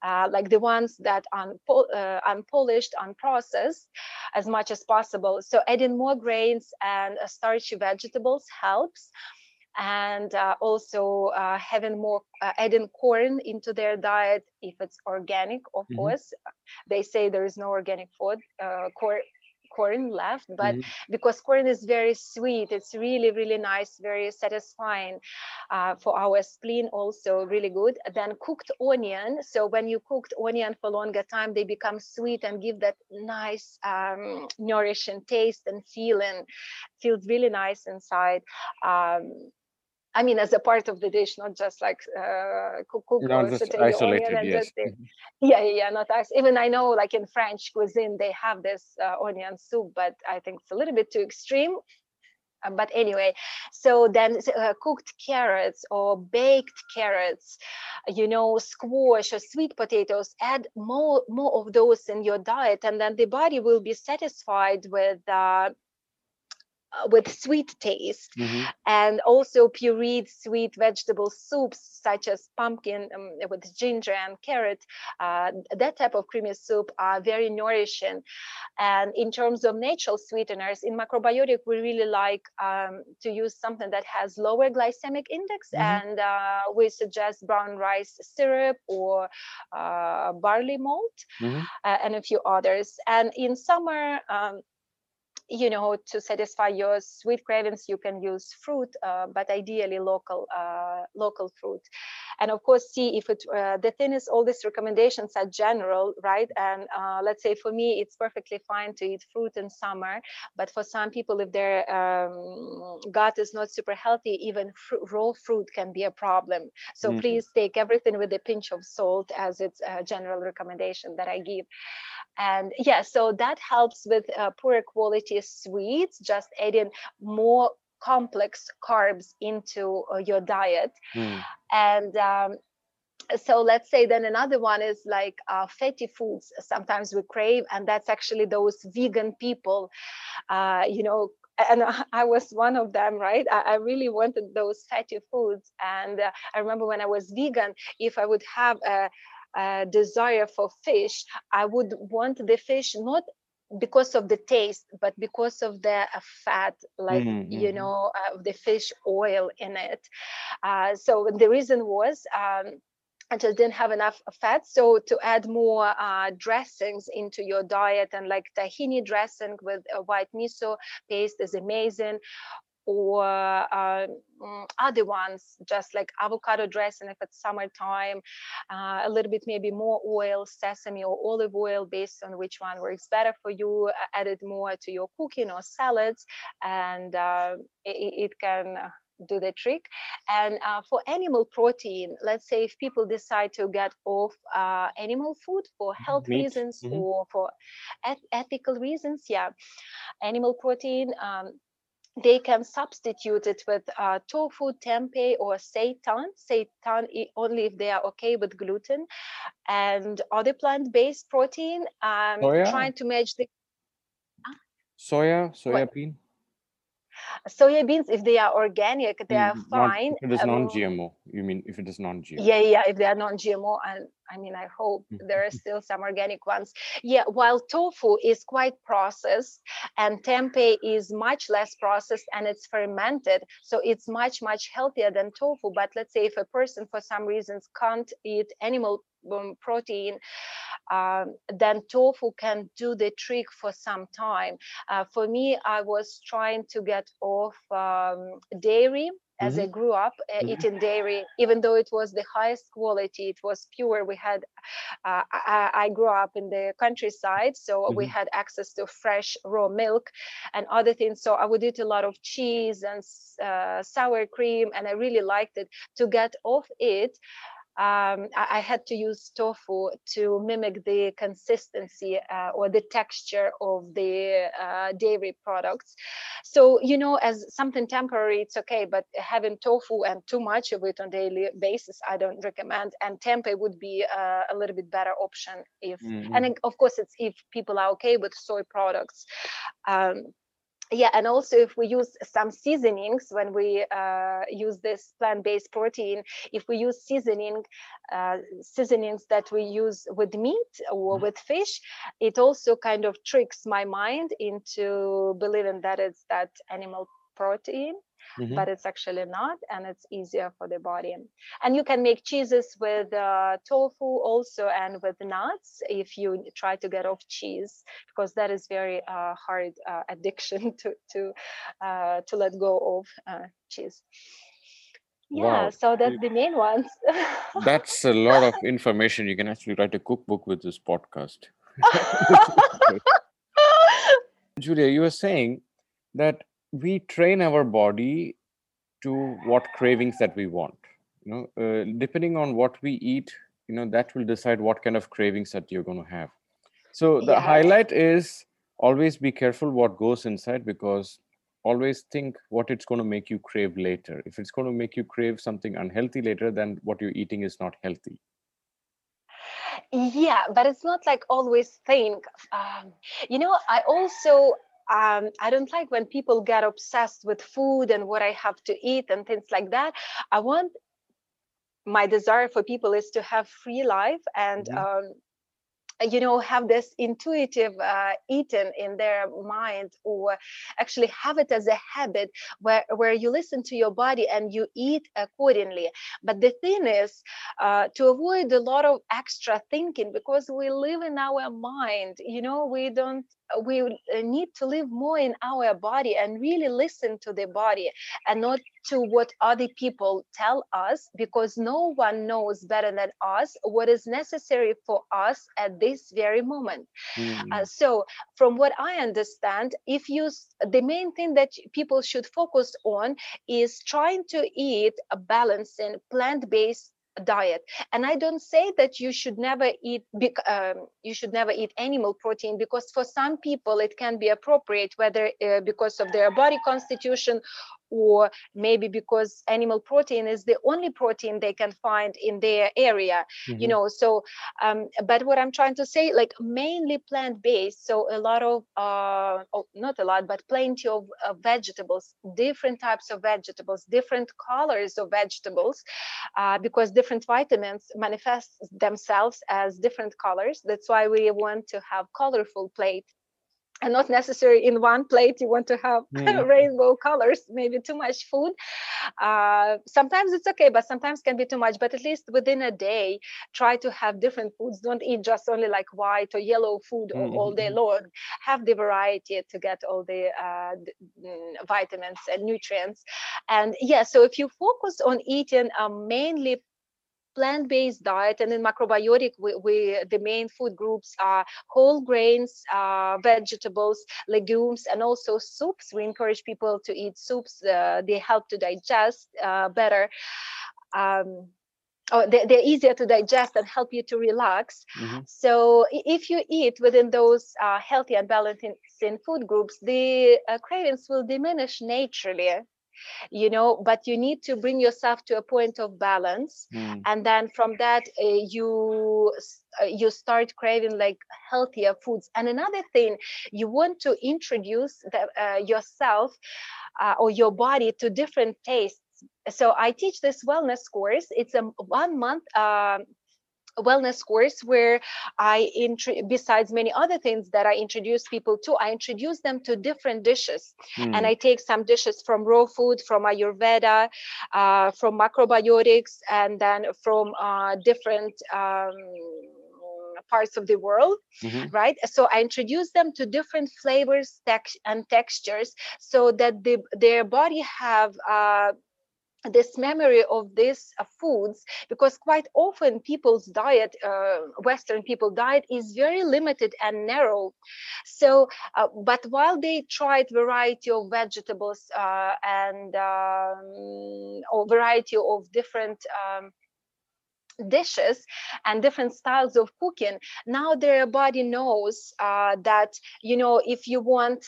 uh, like the ones that are uh, unpolished, unprocessed, as much as possible. So adding more grains and uh, starchy vegetables helps and uh, also uh, having more uh, adding corn into their diet if it's organic of mm-hmm. course they say there is no organic food uh, corn corn left but mm-hmm. because corn is very sweet it's really really nice very satisfying uh, for our spleen also really good then cooked onion so when you cooked onion for longer time they become sweet and give that nice um, nourishing taste and feeling feels really nice inside um, I mean, as a part of the dish, not just like uh, cook, not just isolated, yes. Just, mm-hmm. yeah, yeah, not as even I know, like in French cuisine, they have this uh, onion soup, but I think it's a little bit too extreme. Uh, but anyway, so then uh, cooked carrots or baked carrots, you know, squash or sweet potatoes, add more more of those in your diet, and then the body will be satisfied with uh, with sweet taste mm-hmm. and also pureed sweet vegetable soups such as pumpkin um, with ginger and carrot uh, that type of creamy soup are very nourishing and in terms of natural sweeteners in macrobiotic we really like um, to use something that has lower glycemic index mm-hmm. and uh, we suggest brown rice syrup or uh, barley malt mm-hmm. Uh, and a few others and in summer um, you know to satisfy your sweet cravings you can use fruit uh, but ideally local uh, local fruit. And of course see if it uh, the thing is all these recommendations are general right? And uh, let's say for me it's perfectly fine to eat fruit in summer but for some people if their um, gut is not super healthy even fr- raw fruit can be a problem. So mm-hmm. please take everything with a pinch of salt as it's a general recommendation that i give and yeah so that helps with uh, poorer quality sweets just adding more complex carbs into uh, your diet mm. and um, so let's say then another one is like uh, fatty foods sometimes we crave and that's actually those vegan people uh, you know and [LAUGHS] I was one of them, right? I, really wanted those fatty foods. And uh, I remember when I was vegan, if I would have a, uh, desire for fish, I would want the fish not because of the taste, but because of the uh, fat, like mm-hmm. you know, uh, the fish oil in it. Uh, so the reason was. Um, I just didn't have enough fat. So to add more uh, dressings into your diet and like tahini dressing with a white miso paste is amazing or uh, mm, other ones just like avocado dressing if it's summertime uh, a little bit maybe more oil sesame or olive oil based on which one works better for you uh, add it more to your cooking or salads and uh, it, it, can do the trick and uh, for animal protein let's say if people decide to get off uh, animal food for health Meat. reasons mm-hmm. or for eth- ethical reasons yeah animal protein um, they can substitute it with uh, tofu, tempeh, or seitan. Seitan only if they are okay with gluten, and other plant-based protein. Um, soya? trying to match the soya, soya bean Soya beans, if they are organic they are mm, fine if it is non-gmo you mean if it is non-gmo yeah yeah if they are non-gmo and i mean i hope mm-hmm. there are still some organic ones yeah while tofu is quite processed and tempeh is much less processed and it's fermented so it's much much healthier than tofu but let's say if a person for some reasons can't eat animal um, protein um, then tofu can do the trick for some time. Uh, for me, I was trying to get off um, dairy as mm-hmm. I grew up uh, mm-hmm. eating dairy, even though it was the highest quality, it was pure. We had, uh, I, I, grew up in the countryside, so mm-hmm. we had access to fresh raw milk and other things. So I would eat a lot of cheese and uh, sour cream, and I really liked it. To get off it, um, I, I, had to use tofu to mimic the consistency uh, or the texture of the uh, dairy products. So, you know, as something temporary, it's okay, but having tofu and too much of it on daily basis, I don't recommend. And tempeh would be uh, a little bit better option if, mm-hmm. and of course, it's if people are okay with soy products. Um, yeah and also if we use some seasonings when we uh, use this plant-based protein if we use seasoning uh, seasonings that we use with meat or mm-hmm. with fish it also kind of tricks my mind into believing that it's that animal protein mm-hmm. but it's actually not and it's easier for the body and you can make cheeses with uh, tofu also and with nuts if you try to get off cheese because that is very uh, hard uh, [LAUGHS] addiction to to uh, to let go of uh, cheese yeah wow. so that's the main ones [LAUGHS] that's a lot of information you can actually write a cookbook with this podcast [LAUGHS] julia you were saying that we train our body to what cravings that we want. You know uh, depending on what we eat you know that will decide what kind of cravings that you're going to have. So the yeah. highlight is always be careful what goes inside because always think what it's going to make you crave later. If it's going to make you crave something unhealthy later then what you're eating is not healthy. Yeah but it's not like always think um, you know i also um, I don't like when people get obsessed with food and what I have to eat and things like that. I want my desire for people is to have free life and mm-hmm. um, you know have this intuitive uh, eating in their mind or actually have it as a habit where where you listen to your body and you eat accordingly but the thing is uh, to avoid a lot of extra thinking because we live in our mind you know we don't we uh, need to live more in our body and really listen to the body and not to what other people tell us because no one knows better than us what is necessary for us at this very moment mm. uh, so from what i understand if you the main thing that people should focus on is trying to eat a balancing plant-based diet. And i don't say that you should never eat um, you should never eat animal protein because for some people it can be appropriate whether uh, because of their body constitution or maybe because animal protein is the only protein they can find in their area mm-hmm. you know so um, but what i'm trying to say like mainly plant based so a lot of uh, oh, not a lot but plenty of uh, vegetables different types of vegetables different colors of vegetables uh, because different vitamins manifest themselves as different colors that's why we want to have colorful plate and not necessarily in one plate you want to have mm. [LAUGHS] rainbow colors maybe too much food uh, sometimes it's okay but sometimes can be too much but at least within a day try to have different foods don't eat just only like white or yellow food mm-hmm. all day mm-hmm. long have the variety to get all the uh, mm, vitamins and nutrients and yeah so if you focus on eating um, mainly plant-based diet and in macrobiotic we, we, the main food groups are whole grains uh, vegetables legumes and also soups we encourage people to eat soups uh, they help to digest uh, better um, oh, they're, they're, easier to digest and help you to relax. Mm-hmm. So if you eat within those uh, healthy and balanced food groups, the uh, cravings will diminish naturally you know but you need to bring yourself to a point of balance. Mm. and then from that uh, you uh, you start craving like healthier foods. And another thing you want to introduce the, uh, yourself uh, or your body to different tastes. So i teach this wellness course. It's a one month um, wellness course where I, introduce besides many other things that I introduce people to, I introduce them to different dishes. Mm. And hmm. I take some dishes from raw food, from Ayurveda, uh, from macrobiotics, and then from uh, different. Um, parts of the world mm-hmm. right so i introduce them to different flavors tex- and textures so that the, their body have uh, this memory of these uh, foods because quite often people's diet uh, western people diet is very limited and narrow. So uh, but while they tried variety of vegetables uh, and um, or variety of different um, dishes and different styles of cooking now their body knows uh, that you know if you want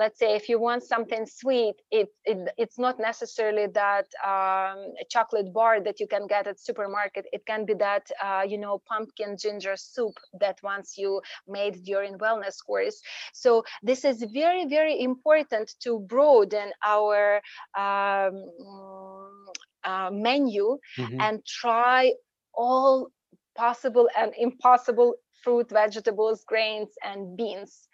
let's say if you want something sweet it, it it's not necessarily that um, chocolate bar that you can get at supermarket. It can be that uh, you know pumpkin ginger soup that once you made during wellness course. So this is very very important to broaden our um, uh, menu mm-hmm. and try all possible and impossible fruit vegetables grains and beans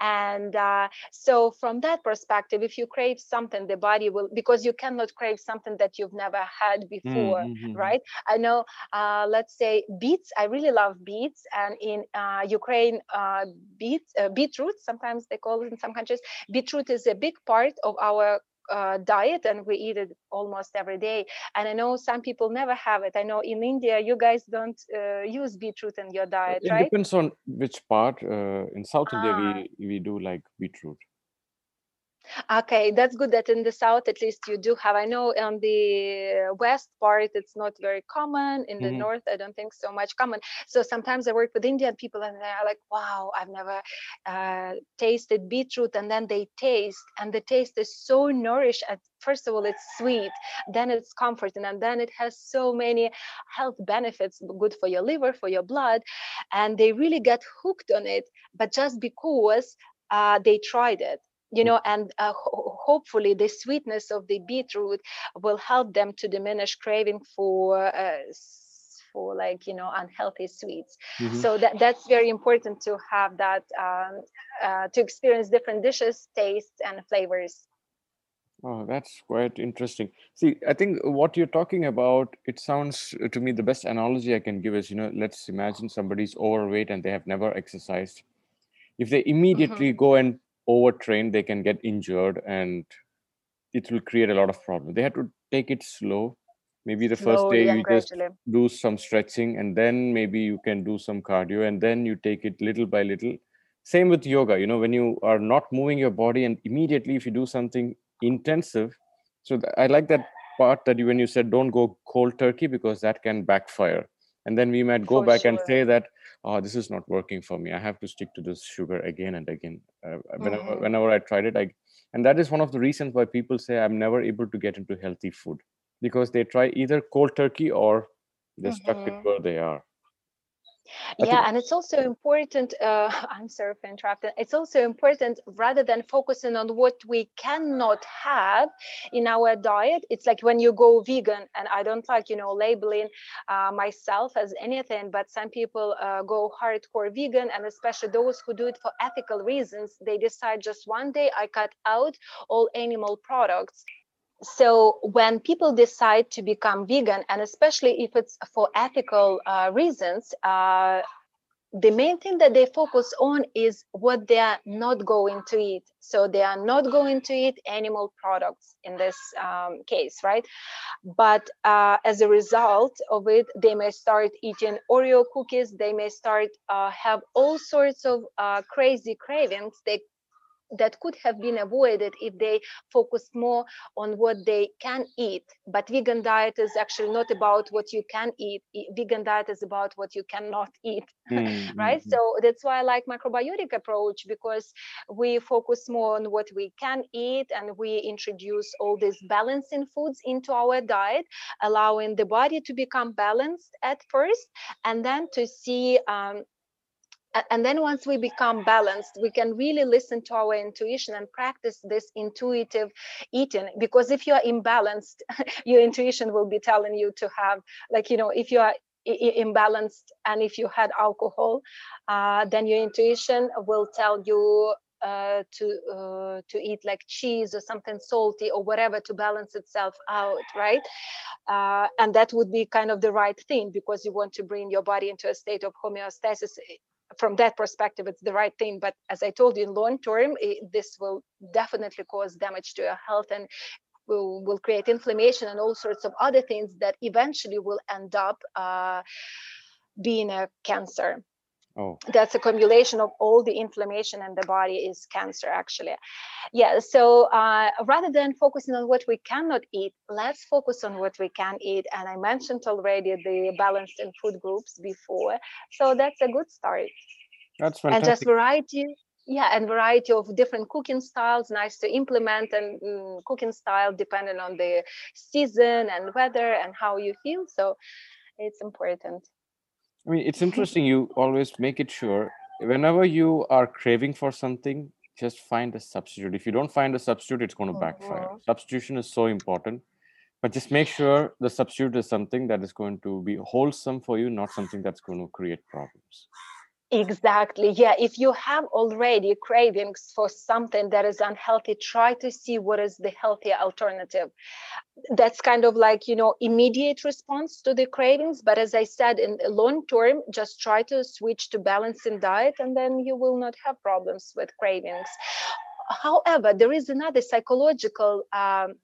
and uh, so from that perspective if you crave something the body will because you cannot crave something that you've never had before mm-hmm. right i know uh, let's say beets i really love beets and in uh, ukraine uh, beets uh, beetroot sometimes they call it in some countries beetroot is a big part of our uh, diet and we eat it almost every day. And i know some people never have it. I know in india you guys don't uh, use beetroot in your diet it right? depends on which part uh, in south india we ah. we do like beetroot Okay, that's good that in the south at least you do have. I know on the west part it's not very common. In the mm-hmm. north, I don't think so much common. So sometimes I work with Indian people and they're like, "Wow, I've never uh, tasted beetroot," and then they taste, and the taste is so nourished. At first of all, it's sweet, then it's comforting, and then it has so many health benefits, good for your liver, for your blood, and they really get hooked on it. But just because uh, they tried it you know and uh, ho- hopefully the sweetness of the beetroot will help them to diminish craving for uh, for like you know unhealthy sweets mm-hmm. so that that's very important to have that um, uh, to experience different dishes tastes and flavors Oh, that's quite interesting. See, I think what you're talking about, it sounds to me the best analogy I can give is, you know, let's imagine somebody's overweight and they have never exercised. If they immediately mm-hmm. go and overtrain, they can get injured and it will create a lot of problems. They have to take it slow. Maybe the first day you just do some stretching and then maybe you can do some cardio and then you take it little by little. Same with yoga, you know, when you are not moving your body and immediately if you do something intensive, so I like that part that you when you said don't go cold turkey because that can backfire and then we might go For back sure. and say that oh this is not working for me i have to stick to this sugar again and again uh, whenever, mm-hmm. whenever i tried it i and that is one of the reasons why people say i'm never able to get into healthy food because they try either cold turkey or they're mm-hmm. stuck with mm-hmm. where they are yeah and it's also important uh, [LAUGHS] i'm sorry for interrupting it's also important rather than focusing on what we cannot have in our diet it's like when you go vegan and i don't like you know labeling uh, myself as anything but some people uh, go hardcore vegan and especially those who do it for ethical reasons they decide just one day i cut out all animal products so when people decide to become vegan and especially if it's for ethical uh, reasons uh, the main thing that they focus on is what they are not going to eat. So they are not going to eat animal products in this um, case right? But uh, as a result of it they may start eating oreo cookies. They may start uh, have all sorts of uh, crazy cravings. They that could have been avoided if they focused more on what they can eat. But vegan diet is actually not about what you can eat. Vegan diet is about what you cannot [LAUGHS] eat mm-hmm. right? so that's why i like macrobiotic approach because we focus more on what we can eat and we introduce all these balancing foods into our diet allowing the body to become balanced at first and then to see um, and then once we become balanced we can really listen to our intuition and practice this intuitive eating. Because if you are imbalanced [LAUGHS] your intuition will be telling you to have like you know if you are imbalanced and if you had alcohol uh, then your intuition will tell you uh, to uh, to eat like cheese or something salty or whatever to balance itself out right? Uh, and that would be kind of the right thing because you want to bring your body into a state of homeostasis from that perspective, it's the right thing. But as I told you, in long term, it, this will definitely cause damage to your health and will, will create inflammation and all sorts of other things that eventually will end up uh, being a cancer. Oh. That's a accumulation of all the inflammation in the body is cancer, actually. Yeah. So uh, rather than focusing on what we cannot eat, let's focus on what we can eat. And I mentioned already the balanced in food groups before, so that's a good start. That's fantastic. And just variety yeah and variety of different cooking styles nice to implement and mm, cooking style depending on the season and weather and how you feel so it's important I mean, it's interesting. You always make it sure whenever you are craving for something, just find a substitute. If you don't find a substitute, it's going to backfire. Mm-hmm. Substitution is so important, but just make sure the substitute is something that is going to be wholesome for you, not something that's going to create problems. Exactly. Yeah. If you have already cravings for something that is unhealthy, try to see what is the healthier alternative. That's kind of like, you know, immediate response to the cravings. But as I said, in the long term, just try to switch to balancing diet and then you will not have problems with cravings. However, there is another psychological um,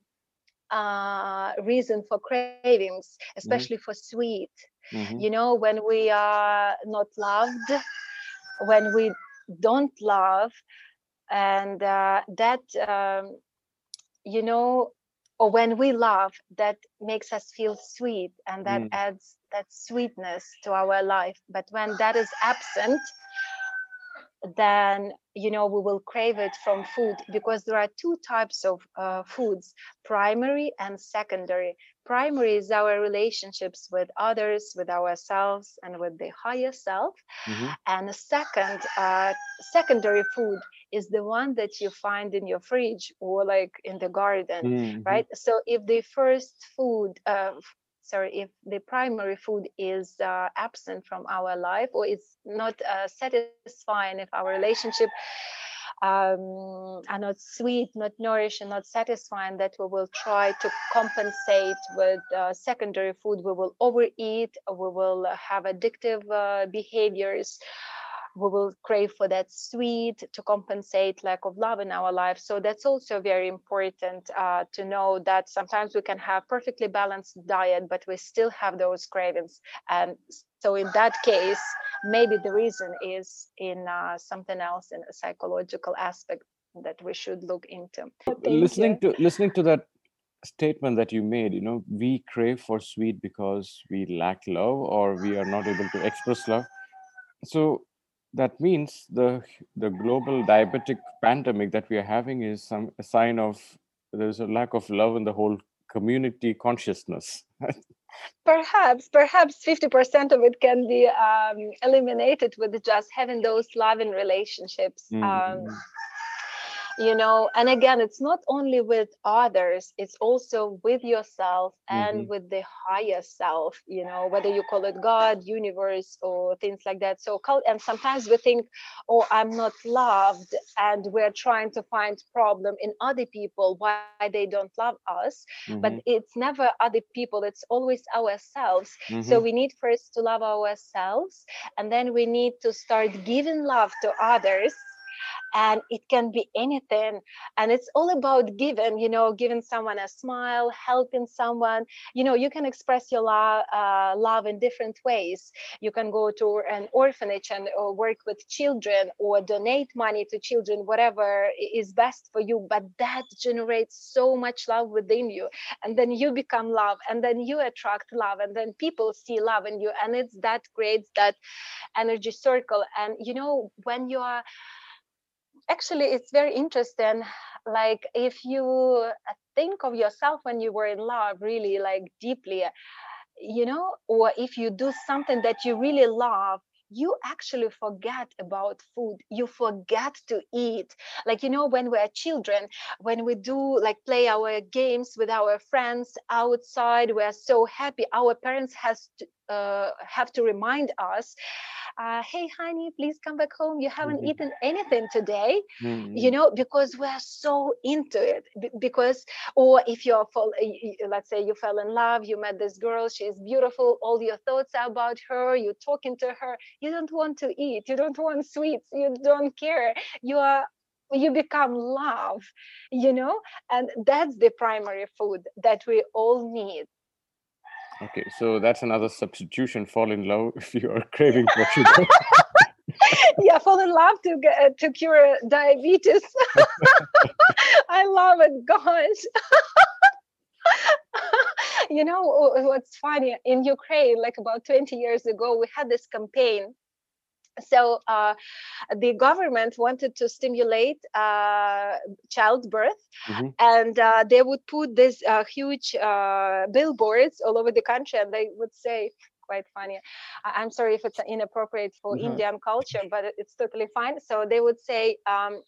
uh, reason for cravings, mm-hmm. especially mm-hmm. for sweet mm-hmm. you know when we are not loved when we don't love and uh, that um, you know or when we love that makes us feel sweet and that mm. adds that sweetness to our life but when that is absent then you know we will crave it from food because there are two types of uh, foods primary and secondary primary is our relationships with others with ourselves and with the higher self mm-hmm. and the second uh, secondary food is the one that you find in your fridge or like in the garden mm-hmm. right so if the first food uh, sorry if the primary food is uh, absent from our life or it's not uh, satisfying if our relationship um, are not sweet, not nourishing, not satisfying, that we will try to compensate with uh, secondary food. We will overeat, we will have addictive uh, behaviors we will crave for that sweet to compensate lack of love in our life. So that's also very important uh, to know that sometimes we can have perfectly balanced diet but we still have those cravings. And so in that case maybe the reason is in uh, something else in a psychological aspect that we should look into. Thank listening you. to listening to that statement that you made you know we crave for sweet because we lack love or we are not able to express love. So that means the the global diabetic pandemic that we are having is some a sign of there's a lack of love in the whole community consciousness [LAUGHS] perhaps perhaps 50% of it can be um, eliminated with just having those loving relationships mm-hmm. um, you know and again it's not only with others it's also with yourself and mm-hmm. with the higher self you know whether you call it god universe or things like that so and sometimes we think oh i'm not loved and we're trying to find problem in other people why they don't love us mm-hmm. but it's never other people it's always ourselves mm-hmm. so we need first to love ourselves and then we need to start giving love to others and it can be anything. And it's all about giving you know giving someone a smile helping someone. You know you can express your love, uh, love in different ways. You can go to an orphanage and or work with children or donate money to children whatever is best for you but that generates so much love within you. And then you become love and then you attract love and then people see love in you and it's that creates that energy circle. And you know when you are actually it's very interesting like if you think of yourself when you were in love really like deeply you know or if you do something that you really love you actually forget about food. You forget to eat. Like you know when we're children when we do like play our games with our friends outside we're so happy. Our parents has to uh, have to remind us uh, hey honey please come back home you haven't mm-hmm. eaten anything today mm-hmm. you know because we're so into it because or if you're fall, let's say you fell in love you met this girl she's beautiful all your thoughts are about her you're talking to her you don't want to eat you don't want sweets you don't care you are you become love you know and that's the primary food that we all need Okay, so that's another substitution. Fall in love [LAUGHS] if you are craving for [LAUGHS] sugar. yeah, fall in love to get, uh, to cure diabetes. [LAUGHS] I love it, gosh. you know what's funny in Ukraine, like about 20 years ago, we had this campaign so uh, the government wanted to stimulate uh, childbirth mm-hmm. and uh, they would put these uh, huge uh, billboards all over the country and they would say quite funny i'm sorry if it's inappropriate for mm-hmm. indian culture but it's totally fine so they would say um,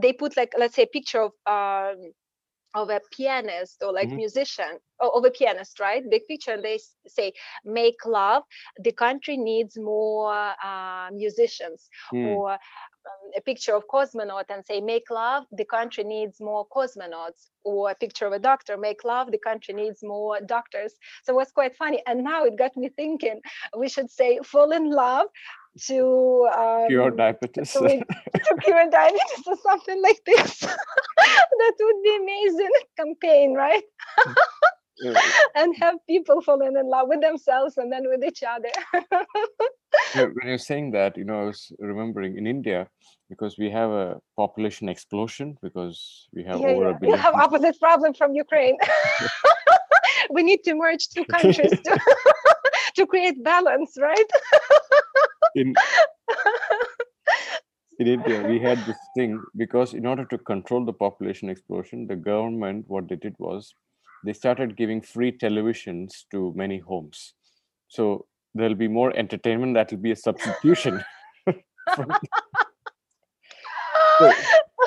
they put like let's say a picture of um, of a pianist or like mm-hmm. musician or of a pianist right? Big picture and they say make love. The country needs more uh, musicians mm. or um, a picture of cosmonaut and say make love. The country needs more cosmonauts or a picture of a doctor make love. The country needs more doctors. So it was quite funny and now it got me thinking we should say fall in love to um, cure diabetes. to, to [LAUGHS] cure diabetes or something like this. [LAUGHS] That would be amazing campaign right? [LAUGHS] And have people falling in love with themselves and then with each other. Yeah, when you're saying that you know i was remembering in india because we have a population explosion because we have yeah, over yeah. a billion we have opposite problem from ukraine. We need to merge two countries to, to create balance right in [LAUGHS] in India, we had this thing because in order to control the population explosion, the government what they did was they started giving free televisions to many homes. So there'll be more entertainment that will be a substitution. [LAUGHS] [LAUGHS] so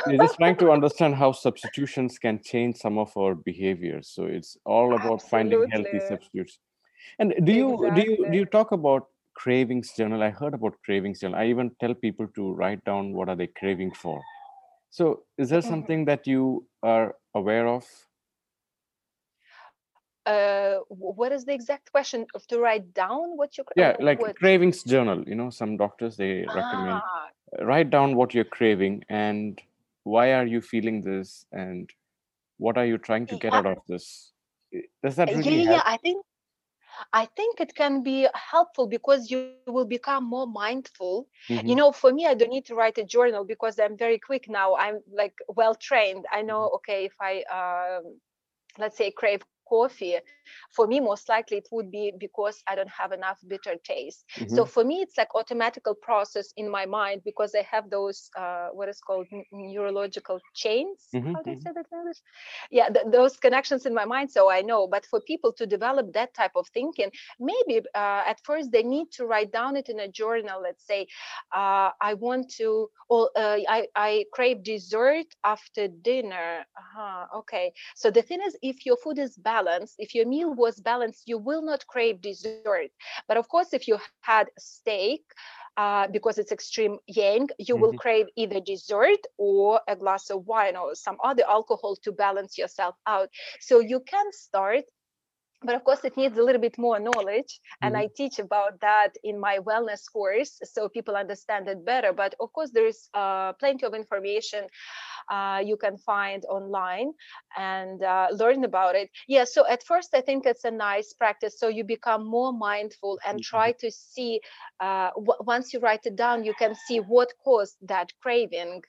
you're just trying to understand how substitutions can change some of our behaviors. So it's all about Absolutely. finding healthy substitutes. And do you exactly. do you do you talk about cravings journal? I heard about cravings journal. I even tell people to write down what are they craving for. So is there mm-hmm. something that you are aware of? Uh, what is the exact question of to write down what you yeah like what? cravings journal you know some doctors they recommend ah. write down what you're craving and why are you feeling this and what are you trying to get yeah. out of this does that really yeah, yeah i think I think it can be helpful because you will become more mindful. Mm-hmm. You know, for me, I don't need to write a journal because I'm very quick now. I'm like well trained. I know, mm-hmm. okay, if I, uh, let's say, crave coffee for me most likely it would be because i don't have enough bitter taste mm-hmm. so for me it's like automatical process in my mind because i have those uh, what is called n- neurological chains mm-hmm. how do you mm-hmm. say that in english yeah th- those connections in my mind so i know but for people to develop that type of thinking maybe uh, at first they need to write down it in a journal let's say uh, i want to or uh, I, I crave dessert after dinner uh-huh. okay so the thing is if your food is bad balanced, if your meal was balanced, you will not crave dessert. But of course, if you had steak, uh, because it's extreme yang, you mm-hmm. will crave either dessert or a glass of wine or some other alcohol to balance yourself out. So you can start but of course it needs a little bit more knowledge and mm-hmm. i teach about that in my wellness course so people understand it better but of course there is uh, plenty of information uh, you can find online and uh, learn about it yeah so at first i think it's a nice practice so you become more mindful and mm-hmm. try to see uh, w- once you write it down you can see what caused that craving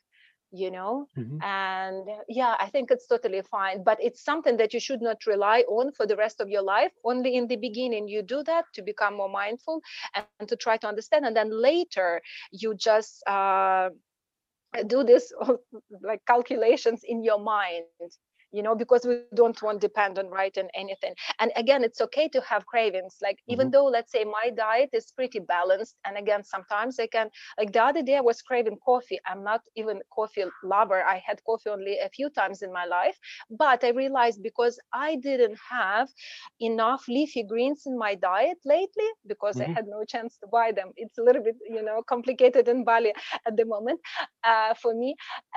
you know mm-hmm. and yeah i think it's totally fine but it's something that you should not rely on for the rest of your life only in the beginning you do that to become more mindful and to try to understand and then later you just uh, do this [LAUGHS] like calculations in your mind you know because we don't want to depend on writing anything. And again it's okay to have cravings. Like mm-hmm. even though let's say my diet is pretty balanced and again sometimes i can like the other day i was craving coffee. I'm not even a coffee lover. I had coffee only a few times in my life but i realized because i didn't have enough leafy greens in my diet lately because mm-hmm. i had no chance to buy them. It's a little bit you know complicated in bali at the moment uh, for me.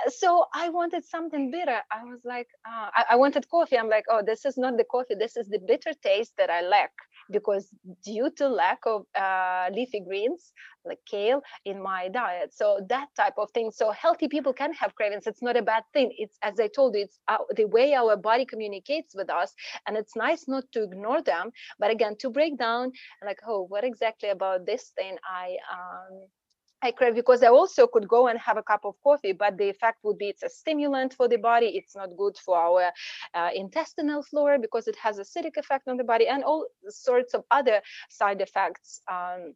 So i wanted something bitter. I was like uh, I, I, wanted coffee. I'm like, oh, this is not the coffee. This is the bitter taste that I lack because due to lack of uh, leafy greens like kale in my diet. So that type of thing. So healthy people can have cravings. It's not a bad thing. It's as I told you, it's our, the way our body communicates with us, and it's nice not to ignore them. But again, to break down like, oh, what exactly about this thing I um, I crave because I also could go and have a cup of coffee, but the effect would be it's a stimulant for the body. It's not good for our uh, intestinal flora because it has acidic effect on the body and all sorts of other side effects. Um,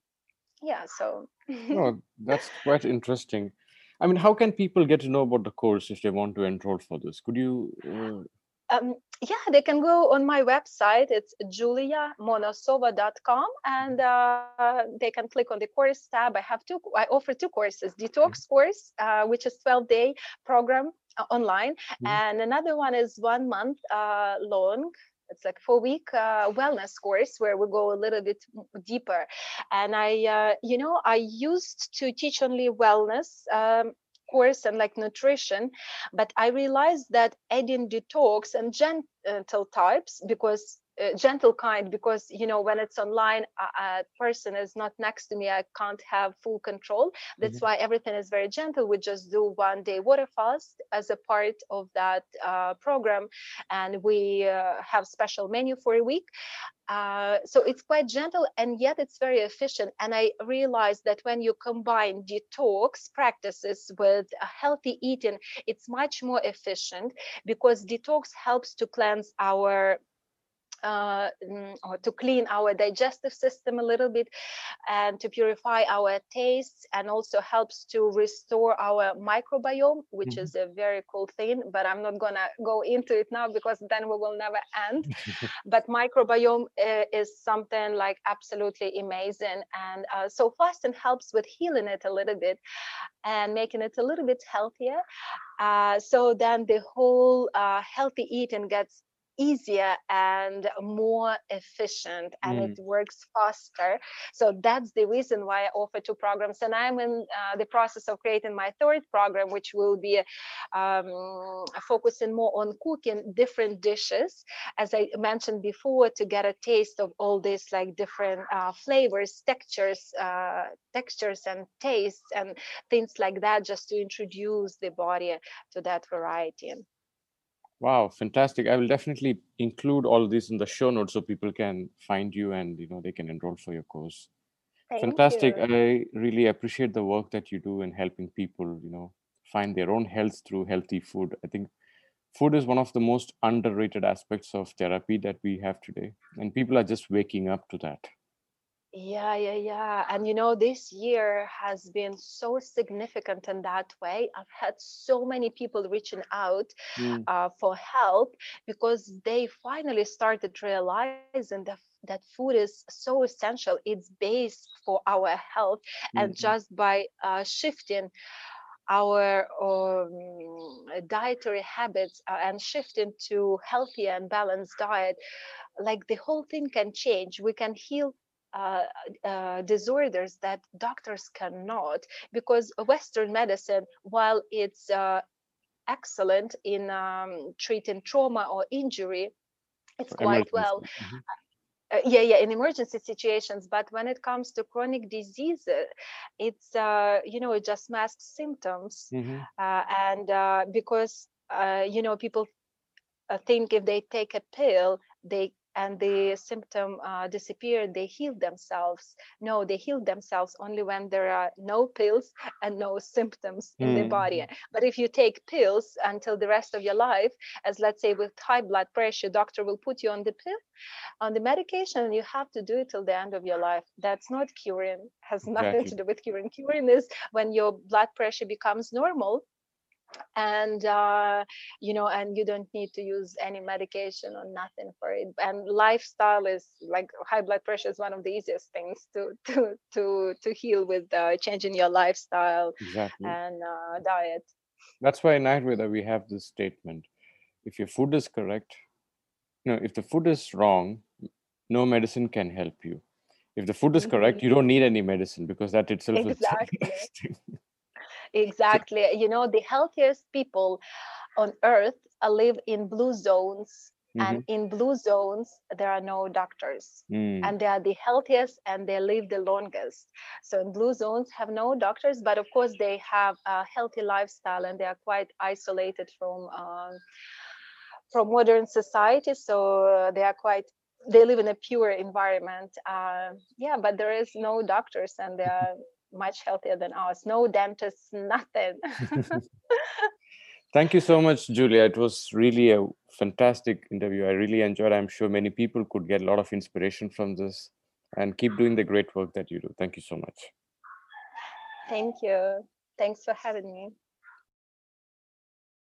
yeah, so. oh, that's quite interesting. I mean, how can people get to know about the course if they want to enroll for this? Could you uh, um, yeah, they can go on my website. It's juliamonosova.com and uh, they can click on the course tab. I have two, I offer two courses, detox course, uh, which is 12 day program uh, online. Mm-hmm. And another one is one month uh, long it's like four week uh, wellness course where we go a little bit deeper and i uh, you know i used to teach only wellness um, course and like nutrition but i realized that adding detox and gentle types because uh, gentle kind because you know when it's online a, a, person is not next to me i can't have full control that's mm-hmm. why everything is very gentle we just do one day water fast as a part of that uh, program and we uh, have special menu for a week uh, so it's quite gentle and yet it's very efficient. And I realized that when you combine detox practices with healthy eating, it's much more efficient because detox helps to cleanse our uh, mm, or to clean our digestive system a little bit and to purify our tastes and also helps to restore our microbiome which mm-hmm. is a very cool thing but i'm not gonna go into it now because then we will never end [LAUGHS] but microbiome uh, is something like absolutely amazing and uh, so fasting helps with healing it a little bit and making it a little bit healthier uh, so then the whole uh, healthy eating gets easier and more efficient and mm. it works faster. So that's the reason why i offer two programs and i'm in uh, the process of creating my third program which will be um, focusing more on cooking different dishes. As i mentioned before to get a taste of all these like different uh, flavors textures uh, textures and tastes and things like that just to introduce the body to that variety Wow, fantastic. I will definitely include all of this in the show notes so people can find you and you know they can enroll for your course. Thank fantastic. You. I really appreciate the work that you do in helping people, you know, find their own health through healthy food. I think food is one of the most underrated aspects of therapy that we have today and people are just waking up to that. Yeah, yeah, yeah. And you know, this year has been so significant in that way. I've had so many people reaching out mm. uh, for help because they finally started realizing that that food is so essential. It's base for our health, mm-hmm. and just by uh, shifting our um, dietary habits uh, and shifting to healthier and balanced diet like the whole thing can change we can heal uh, uh, disorders that doctors cannot because western medicine while it's uh, excellent in um, treating trauma or injury it's quite well mm-hmm. Uh, yeah yeah in emergency situations but when it comes to chronic disease it's uh, you know it just masks symptoms mm-hmm. Uh, and because you know people think if they take a pill they and the symptom uh, disappeared, they healed themselves. No, they healed themselves only when there are no pills [LAUGHS] and no symptoms in mm. the body. Hmm. But if you take pills until the rest of your life, as let's say with high blood pressure, doctor will put you on the pill, on the medication, you have to do it till the end of your life. That's not curing, has [LAUGHS] nothing exactly. to do with curing. Curing is when your blood pressure becomes normal and uh, you know and you don't need to use any medication or nothing for it and lifestyle is like high blood pressure is one of the easiest things to [LAUGHS] to to to heal with uh, changing your lifestyle exactly. and uh, diet that's why in ayurveda we have this statement if your food is correct you know if the food is wrong no medicine can help you if the food is correct mm-hmm. you don't need any medicine because that itself [LAUGHS] exactly. is exactly. You know the healthiest people on earth uh, live in blue zones mm-hmm. and in blue zones there are no doctors. Mm. and they are the healthiest and they live the longest. So in blue zones have no doctors but of course they have a healthy lifestyle and they are quite isolated from um, from modern society. So uh, they are quite they live in a pure environment. Uh, yeah but there is no doctors and they [LAUGHS] are much healthier than ours. No dentists, [LAUGHS] nothing. [LAUGHS] Thank you so much, Julia. It was really a fantastic interview. I really enjoyed. I'm sure many people could get a lot of inspiration from this and keep doing the great work that you do. Thank you so much. Thank you. Thanks for having me.